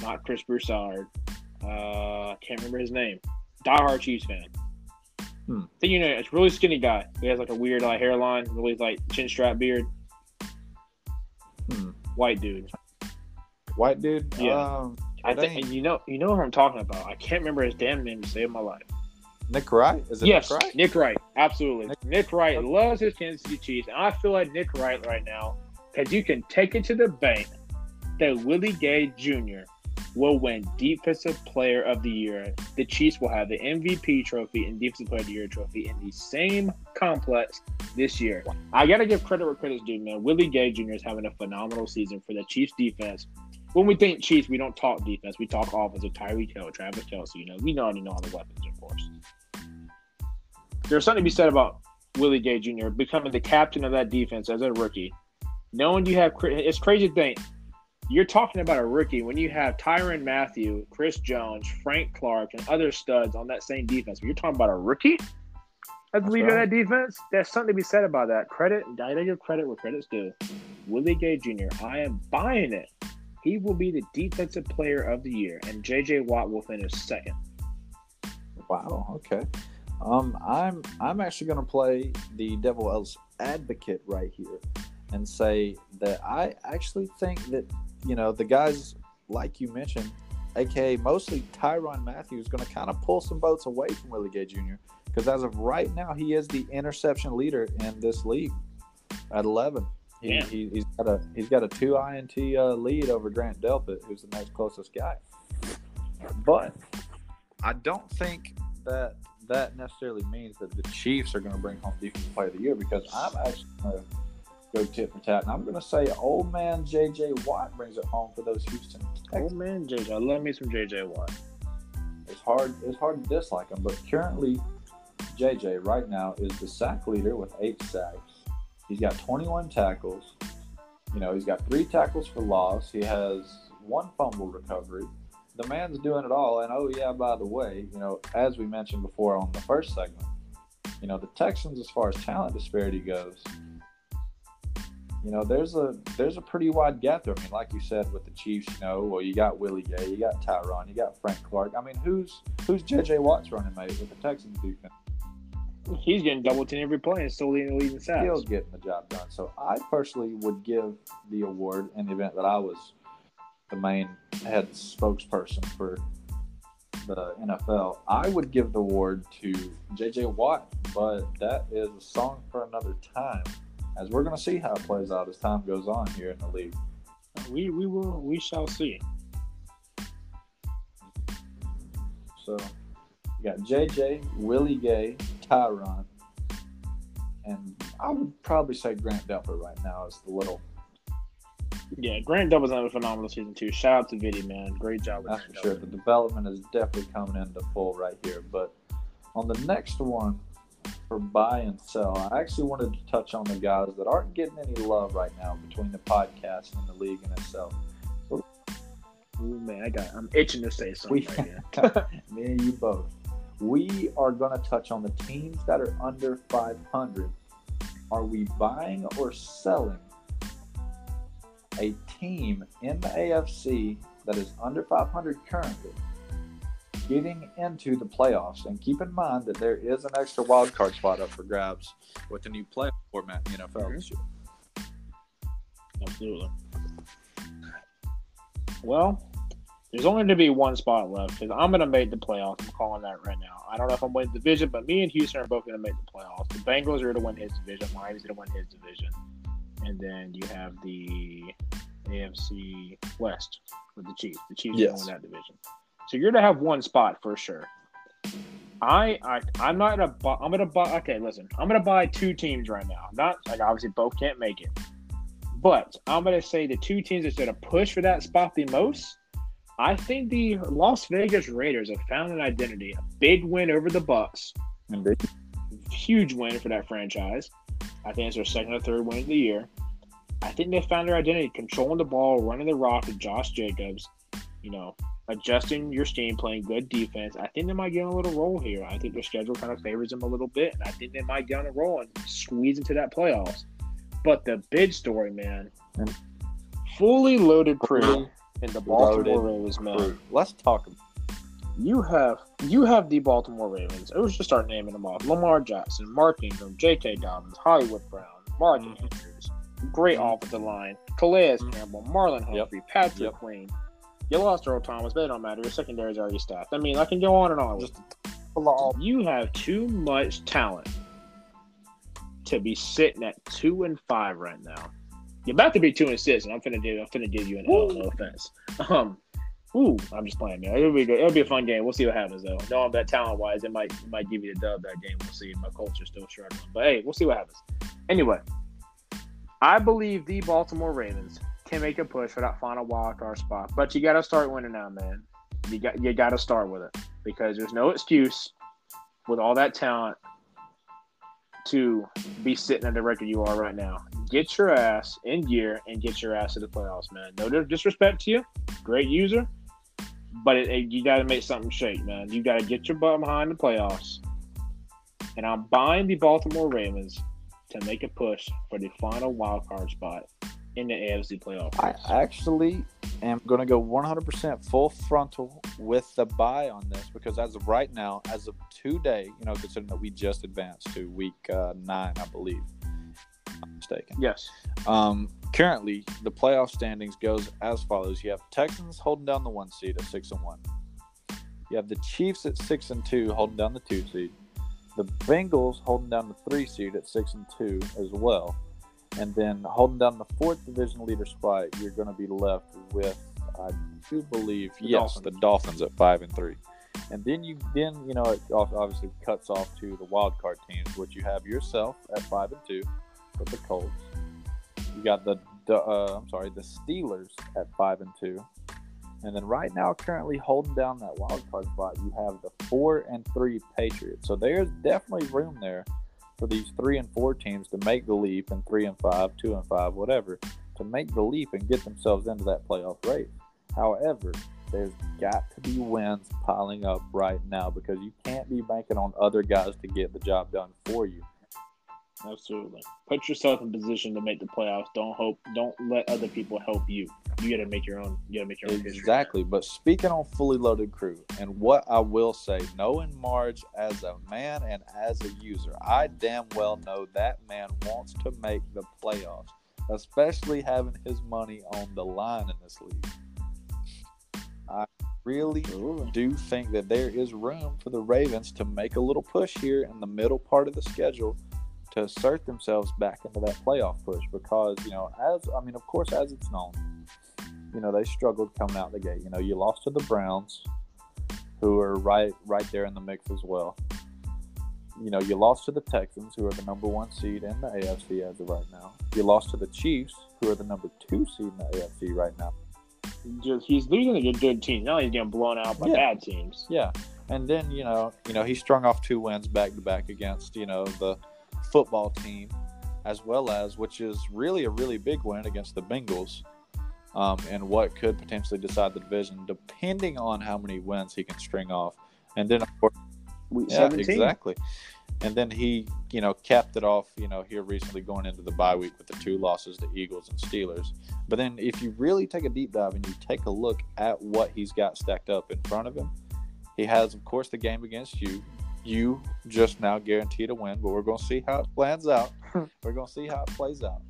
Not Chris Broussard. Uh, can't remember his name. Diehard Chiefs fan. Hmm. Think you know, it's a really skinny guy. He has like a weird like hairline, really like chin strap beard. Hmm. White dude. White dude? Yeah. Um, I think and you know you know who I'm talking about. I can't remember his damn name to save my life. Nick Wright? Is it yes, Nick Wright? Nick Wright, absolutely. Nick- Nick, Wright Okay. loves his Kansas City Chiefs, and I feel like Nick Wright right now because you can take it to the bank that Willie Gay Jr. will win Defensive Player of the Year. The Chiefs will have the MVP trophy and Defensive Player of the Year trophy in the same complex this year. I gotta give credit where credit's due, man. Willie Gay Jr. is having a phenomenal season for the Chiefs defense. When we think Chiefs, we don't talk defense. We talk offense with Tyreek Hill, Travis Kelce. You know, we already know all the weapons, of course. There's something to be said about Willie Gay Jr. becoming the captain of that defense as a rookie. Knowing you have, it's crazy to think you're talking about a rookie when you have Tyrann Mathieu, Chris Jones, Frank Clark, and other studs on that same defense. But you're talking about a rookie as the leader right. of that defense. There's something to be said about that. Credit, gotta give credit where credit's due. Willie Gay Jr. I am buying it. He will be the defensive player of the year, and JJ Watt will finish second. Wow. Okay. Um, I'm I'm actually going to play the devil's advocate right here, and say that I actually think that you know the guys like you mentioned, aka mostly Tyrann Mathieu, is going to kind of pull some boats away from Willie Gay Jr. Because as of right now, he is the interception leader in this league at 11. He, Yeah. he, he's got a he's got a two INT uh, lead over Grant Delpit, who's the next closest guy. But I don't think that that necessarily means that the Chiefs are going to bring home Defensive Player of the Year because I'm actually to go tit for tat, and I'm going to say old man J.J. Watt brings it home for those Houston Texans. man, JJ, I love me some JJ Watt. It's hard. It's hard to dislike him, but currently, JJ right now is the sack leader with eight sacks. He's got 21 tackles. You know, he's got three tackles for loss. He has one fumble recovery. The man's doing it all. And oh yeah, by the way, you know, as we mentioned before on the first segment, you know, the Texans, as far as talent disparity goes, you know, there's a there's a pretty wide gap there. I mean, like you said with the Chiefs, you know, well, you got Willie Gay, you got Tyrann, you got Frank Clark. I mean, who's who's JJ Watt's running mate with the Texans defense? He's getting double teamed every play and still leading the lead in sacks. Still getting the job done. So I personally would give the award in the event that I was the main head spokesperson for the NFL. I would give the award to JJ Watt, but that is a song for another time. As we're going to see how it plays out as time goes on here in the league. We we will we shall see. So you got JJ, Willie Gay, Tyrann, and I would probably say Grant Delpit right now is the little. Yeah, Grant Delpit's having a phenomenal season too. Shout out to Viddy, man. Great job with That's for sure. The development is definitely coming into full right here. But on the next one for buy and sell, I actually wanted to touch on the guys that aren't getting any love right now between the podcast and the league in itself. Ooh, man, I got. I'm itching to say something We, right me and you both. We are going to touch on the teams that are under 500 are we buying or selling a team in the AFC that is under 500 currently getting into the playoffs? And keep in mind that there is an extra wild card spot up for grabs with the new playoff format in the NFL Mhm. this year. Absolutely. Well, there's only going to be one spot left because I'm going to make the playoffs. I'm calling that right now. I don't know if I'm winning the division, but me and Houston are both going to make the playoffs. The Bengals are going to win his division. Miami's going to win his division. And then you have the AFC West with the Chiefs. The Chiefs are going to win that division. So you're going to have one spot for sure. I, I I'm not gonna buy. I'm gonna buy. Okay, listen. I'm gonna buy two teams right now. Not like obviously both can't make it. But I'm going to say the two teams that's to push for that spot the most. I think the Las Vegas Raiders have found an identity. A big win over the Bucks. Huge win for that franchise. I think it's their second or third win of the year. I think they found their identity, controlling the ball, running the rock with Josh Jacobs. You know, adjusting your scheme, playing good defense. I think they might get on a little roll here. I think their schedule kind of favors them a little bit, and I think they might get on a roll and squeeze into that playoffs. But the big story, man, And- fully loaded crew in the Baltimore loaded Ravens, man. Crew. Let's talk You have you have the Baltimore Ravens. It was just start naming them off: Lamar Jackson, Mark Ingram, J.K. Dobbins, Hollywood Brown, Mark Mhm. Andrews. Great Mhm. offensive line: Calais Mhm. Campbell, Marlon Yep. Humphrey, Patrick Yep. Queen. You lost Earl Thomas, but it don't matter. Your secondary is already staffed. I mean, I can go on and on. with you have too much talent to be sitting at two and five right now. You're about to be two and six, and I'm finna give I'm finna give you an L. No offense. Um, ooh, I'm just playing, man. It'll be good. It'll be a fun game. We'll see what happens though. Knowing that talent wise, it might it might give you the dub that game. We'll see. My culture's still struggling, but hey, we'll see what happens. Anyway, I believe the Baltimore Ravens can make a push for that final wild card spot, but you got to start winning now, man. You got you got to start with it because there's no excuse with all that talent to be sitting at the record you are right now. Get your ass in gear and get your ass to the playoffs, man. No disrespect to you, great user, but it, it- you got to make something shake, man. You got to get your butt behind the playoffs. And I'm buying the Baltimore Ravens to make a push for the final wild card spot in the AFC playoff. I actually am going to go 100% full frontal with the buy on this because as of right now, as of today, you know, considering that we just advanced to week uh, nine, I believe. I'm mistaken. yes. Um, currently, the playoff standings goes as follows: you have Texans holding down the one seed at six and one. You have the Chiefs at six and two, holding down the two seed. The Bengals holding down the three seed at six and two as well, and then holding down the fourth division leader spot. You're going to be left with, I do believe, The yes, Dolphins. the Dolphins at five and three. And then you then you know it obviously cuts off to the wild card teams, which you have yourself at five and two with the Colts. You got the, the uh, I'm sorry, the Steelers at five and two, and then right now, currently holding down that wild card spot, you have the four and three Patriots. So there's definitely room there for these three and four teams to make the leap, and three and five, two and five, whatever, to make the leap and get themselves into that playoff race. However, there's got to be wins piling up right now because you can't be banking on other guys to get the job done for you. Absolutely. Put yourself in position to make the playoffs. Don't hope. Don't let other people help you. You got to make your own. You got to make your own history. Exactly. But speaking on fully loaded crew, and what I will say, knowing Marge as a man and as a user, I damn well know that man wants to make the playoffs, especially having his money on the line in this league. I really Absolutely. do think that there is room for the Ravens to make a little push here in the middle part of the schedule to assert themselves back into that playoff push because, you know, as I mean, of course, as it's known, you know, they struggled coming out the gate. You know, you lost to the Browns, who are right right there in the mix as well. You know, you lost to the Texans, who are the number one seed in the AFC as of right now. You lost to the Chiefs, who are the number two seed in the AFC right now. Just he's losing to good, good teams. Now he's getting blown out by Yeah. bad teams. Yeah, and then you know, you know, he strung off two wins back to back against you know the football team, as well as which is really a really big win against the Bengals, um, and what could potentially decide the division, depending on how many wins he can string off. And then of course, Week yeah, seventeen. exactly. And then he, you know, capped it off, you know, here recently going into the bye week with the two losses to Eagles and Steelers. But then if you really take a deep dive and you take a look at what he's got stacked up in front of him, he has, of course, the game against you. You just now guaranteed a win, but we're going to see how it plans out. we're going to see how it plays out.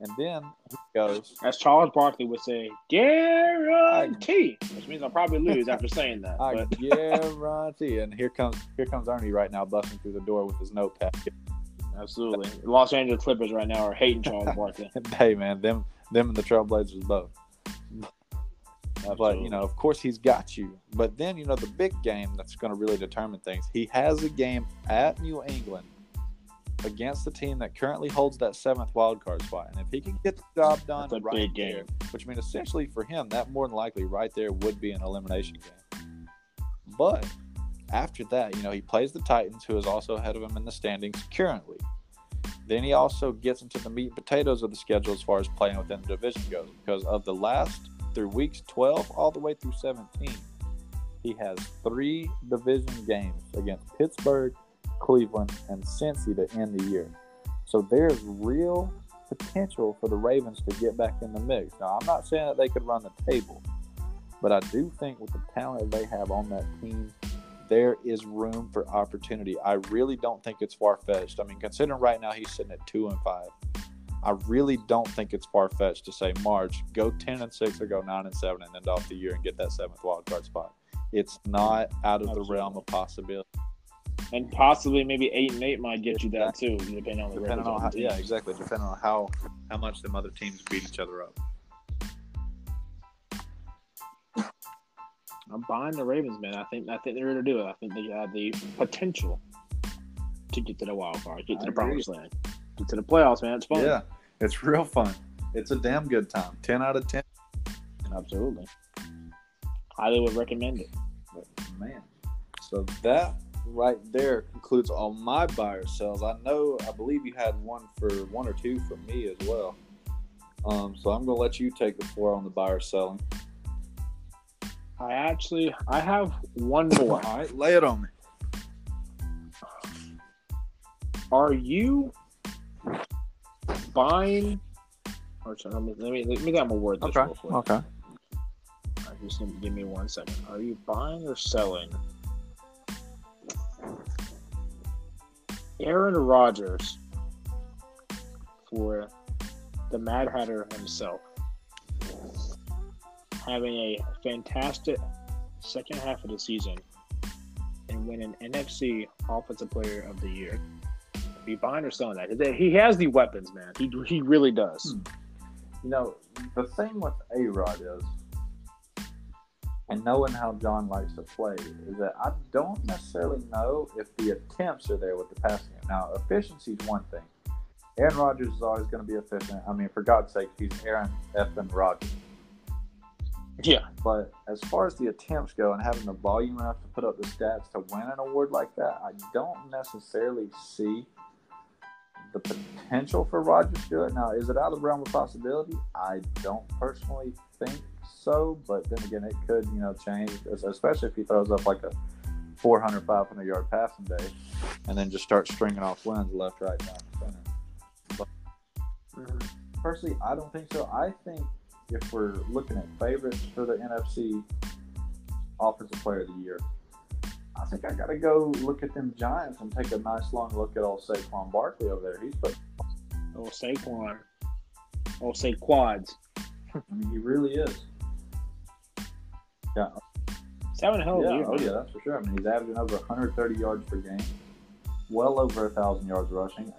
And then he goes, As Charles Barkley would say, guarantee, which means I'll probably lose after saying that. I But guarantee. And here comes here comes Ernie right now, busting through the door with his notepad. absolutely, Los Angeles Clippers right now are hating Charles Barkley. hey man, them them and the Trailblazers both. But you know, of course, he's got you. But then you know the big game that's going to really determine things. He has a game at New England against the team that currently holds that seventh wild card spot, and if he can get the job done That's a right big there, game. which means essentially for him, that more than likely right there would be an elimination game. But after that, you know, he plays the Titans, who is also ahead of him in the standings currently. Then he also gets into the meat and potatoes of the schedule as far as playing within the division goes, because of the last through weeks 12 all the way through 17, he has three division games against Pittsburgh, Cleveland, and Cincy to end the year. So there's real potential for the Ravens to get back in the mix. Now, I'm not saying that they could run the table, but I do think with the talent they have on that team, there is room for opportunity. I really don't think it's far fetched. I mean, considering right now he's sitting at two and five, I really don't think it's far fetched to say March go ten and six or go nine and seven and end off the year and get that seventh wild card spot. It's not out of the realm of possibility. and possibly maybe eight and eight might get you that too, depending on the Depending on how, yeah, exactly. Depending on how how much them other teams beat each other up. I'm buying the Ravens, man. I think I think they're going to do it. I think they have the potential to get to the wild card, get to I the agree. promised land, to the playoffs, man. It's fun. Yeah, it's real fun. It's a damn good time. Ten out of ten. absolutely. Highly would recommend it. But man, so that right there concludes all my buyer sells. I know, I believe you had one for one or two for me as well. Um, so I'm gonna let you take the floor on the buyer selling. I actually I have one more. All right, lay it on me. Are you buying? Or sorry, let me let me let me get my word this real quick. Okay. Uh, Just give- give me one second. Are you buying or selling Aaron Rodgers for the Mad Hatter himself having a fantastic second half of the season and win an NFC Offensive Player of the Year? You buying or selling that? He has the weapons, man. He he really does. Hmm. You know, the thing with A Rod is, and knowing how John likes to play, is that I don't necessarily know if the attempts are there with the passing game. Now, efficiency is one thing. Aaron Rodgers is always going to be efficient. I mean, for God's sake, he's Aaron effing Rodgers. Yeah. But as far as the attempts go and having the volume enough to put up the stats to win an award like that, I don't necessarily see the potential for Rodgers to it. Now, is it out of the realm of possibility? I don't personally think so, but then again, it could, you know, change, especially if he throws up like a 400, 500 yard passing day and then just starts stringing off wins left, right, down center. Personally, I don't think so. I think if we're looking at favorites for the NFC Offensive Player of the Year, I think I got to go look at them Giants and take a nice long look at old Saquon Barkley over there. He's, but Oh, Saquon. Oh, Saquads. I mean, he really is. Yeah, a hell yeah, year. oh yeah, that's for sure. I mean, he's averaging over 130 yards per game, well over a thousand yards rushing.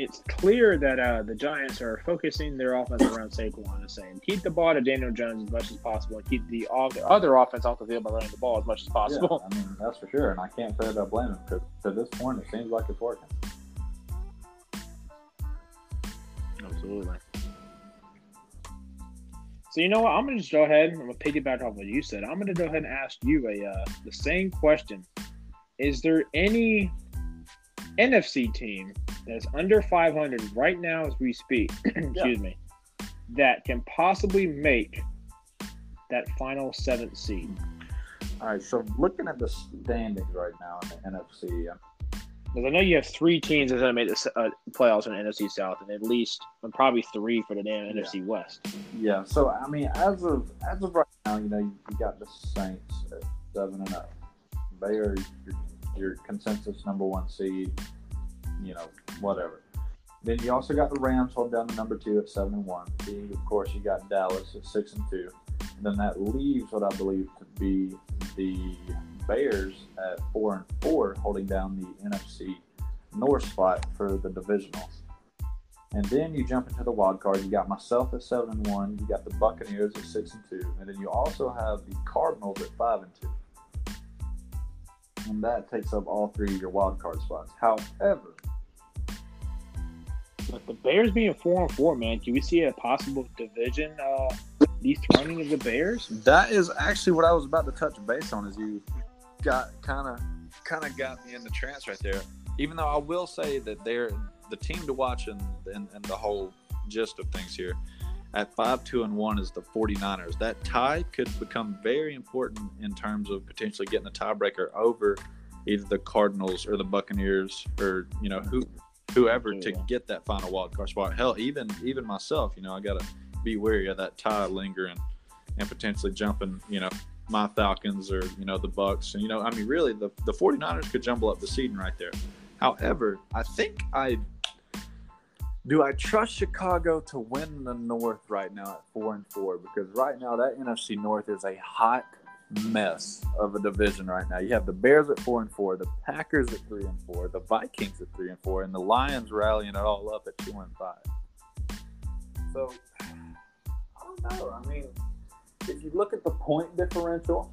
It's clear that uh, the Giants are focusing their offense around Saquon and saying keep the ball to Daniel Jones as much as possible and keep the, off- the other offense off the field by running the ball as much as possible. Yeah, I mean, that's for sure, and I can't say that I blame him because to this point, it seems like it's working. Absolutely. So you know what? I'm gonna just go ahead. I'm gonna piggyback off what you said. I'm gonna go ahead and ask you a uh, the same question. Is there any NFC team that is under 500 right now as we speak? excuse me, that can possibly make that final seventh seed? All right, so looking at the standings right now in the NFC, Because I know you have three teams that's going to make the uh, playoffs in the NFC South, and at least and probably three for the damn Yeah. NFC West. Yeah. So I mean, as of as of right now, you know, you, you got the Saints at seven and zero. They are your, your consensus number one seed. You know, whatever. Then you also got the Rams holding down the number two at seven and one. Then, of course, you got Dallas at six and two. And then that leaves what I believe to be the Bears at four and four, holding down the NFC North spot for the divisionals. And then you jump into the wild card. You got myself at seven and one. You got the Buccaneers at six and two, and then you also have the Cardinals at five and two. And that takes up all three of your wild card spots. However, But the Bears being four and four, man, can we see a possible division uh, dethroning of the Bears? that is actually what I was about to touch base on. Is you got kind of kind of got me in the trance right there. Even though I will say that they're the team to watch and and, and the whole gist of things here. At five two and one is the 49ers. That tie could become very important in terms of potentially getting the tiebreaker over either the Cardinals or the Buccaneers or you know who whoever to get that final wild card spot. Hell, even even myself, you know, I gotta be wary of that tie lingering and potentially jumping, you know, my Falcons or, you know, the Bucks. And, you know, I mean, really, the, the 49ers could jumble up the seeding right there. However, I think I do I trust Chicago to win the North right now at four and four because right now that NFC North is a hot mess of a division right now. You have the Bears at four and four, the Packers at three and four, the Vikings at three and four, and the Lions rallying it all up at two and five. So I don't know. I mean, if you look at the point differential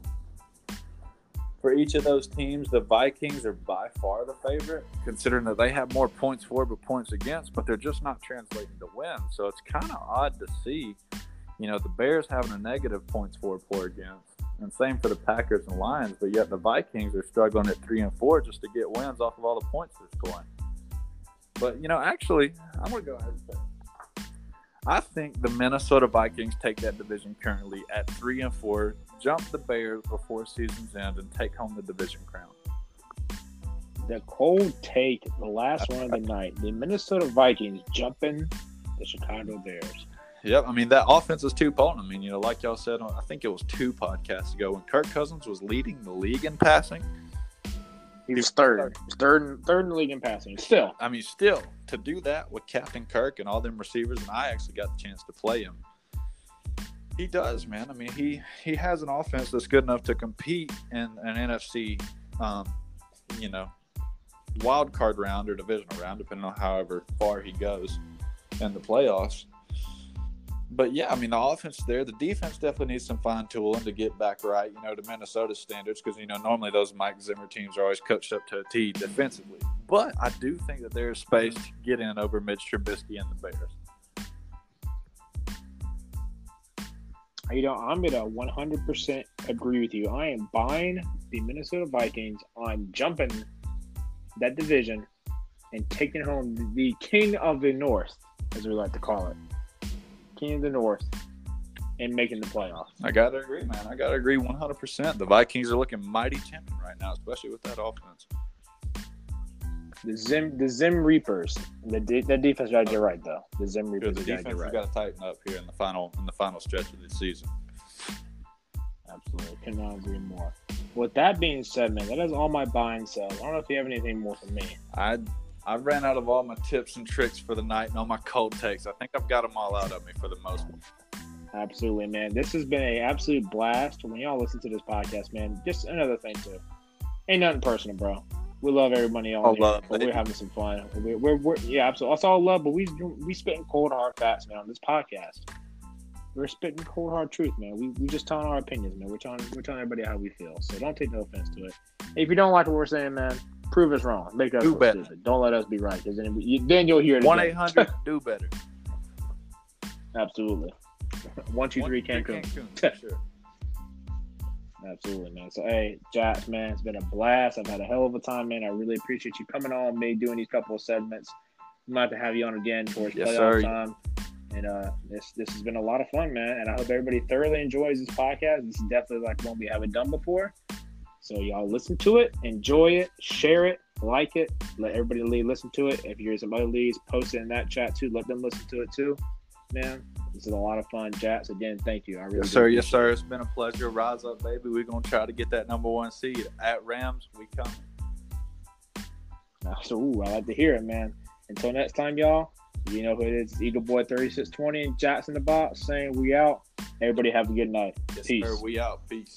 for each of those teams, the Vikings are by far the favorite, considering that they have more points for but points against, but they're just not translating to win. So it's kind of odd to see, you know, the Bears having a negative points for for against, and same for the Packers and Lions, but yet the Vikings are struggling at three and four just to get wins off of all the points they're scoring. But you know, actually, I'm gonna go ahead and say. I think the Minnesota Vikings take that division currently at three and four, jump the Bears before season's end, and take home the division crown. The cold take, the last one of the night, the Minnesota Vikings jumping the Chicago Bears. Yep, I mean that offense is too potent. I mean, you know, like y'all said, I think it was two podcasts ago when Kirk Cousins was leading the league in passing. He was third, third, in- third in the league in passing. Still, I mean, still to do that with Captain Kirk and all them receivers, and I actually got the chance to play him. He does, man. I mean, he he has an offense that's good enough to compete in an NFC, um, you know, wild card round or divisional round, depending on however far he goes in the playoffs. But yeah, I mean, the offense there, the defense definitely needs some fine tooling to get back right, you know, to Minnesota standards, because you know normally those Mike Zimmer teams are always coached up to a T defensively. But I do think that there's space to get in over Mitch Trubisky and the Bears. You know, I'm gonna 100% agree with you. I am buying the Minnesota Vikings on jumping that division and taking home the king of the North, as we like to call it, king of the North, and making the playoffs. I gotta agree, man. I gotta agree 100%. The Vikings are looking mighty tempting right now, especially with that offense. The Zim, the Zim Reapers. The de- the defense got to get right though. The Zim Reapers the got to defense get has right. got to tighten up here in the final in the final stretch of the season. Absolutely, cannot agree more. With that being said, man, that is all my buying sells. I don't know if you have anything more for me. I I ran out of all my tips and tricks for the night and all my cold takes. I think I've got them all out of me for the most part. Absolutely, man. This has been a absolute blast. When y'all listen to this podcast, man, just another thing too. Ain't nothing personal, bro. We love everybody on All here, love, but we're having some fun. We're, we're, we're yeah, absolutely. That's all love, but we we spitting cold hard facts, man, on this podcast. We're spitting cold hard truth, man. We we just telling our opinions, man. We're telling we're telling everybody how we feel. So don't take no offense to it. If you don't like what we're saying, man, prove us wrong. Make us Do better. stupid. Don't let us be right, because then we, then you'll hear it. One eight hundred, do better. Absolutely. One two three One- Cancun. for sure. Absolutely, man. So, hey, Jax, man, it's been a blast. I've had a hell of a time, man. I really appreciate you coming on, me doing these couple of segments. I'm about to have you on again towards Yes, playoff sir. time. And uh, this this has been a lot of fun, man. And I hope everybody thoroughly enjoys this podcast. This is definitely like one we haven't done before. So y'all listen to it, enjoy it, share it, like it, let everybody listen to it. If you're in some other leagues, post it in that chat too. Let them listen to it too. Man, this is a lot of fun, Jats. Again, thank you. I really Yes, sir. Yes, sir. It's been a pleasure. Rise up, baby. We're gonna try to get that number one seed at Rams. We coming. So, ooh, I like to hear it, man. Until next time, y'all. You know who it is. Eagle Boy 3620 and Jats in the box saying we out. Everybody have a good night. Yes, Peace. sir. We out. Peace.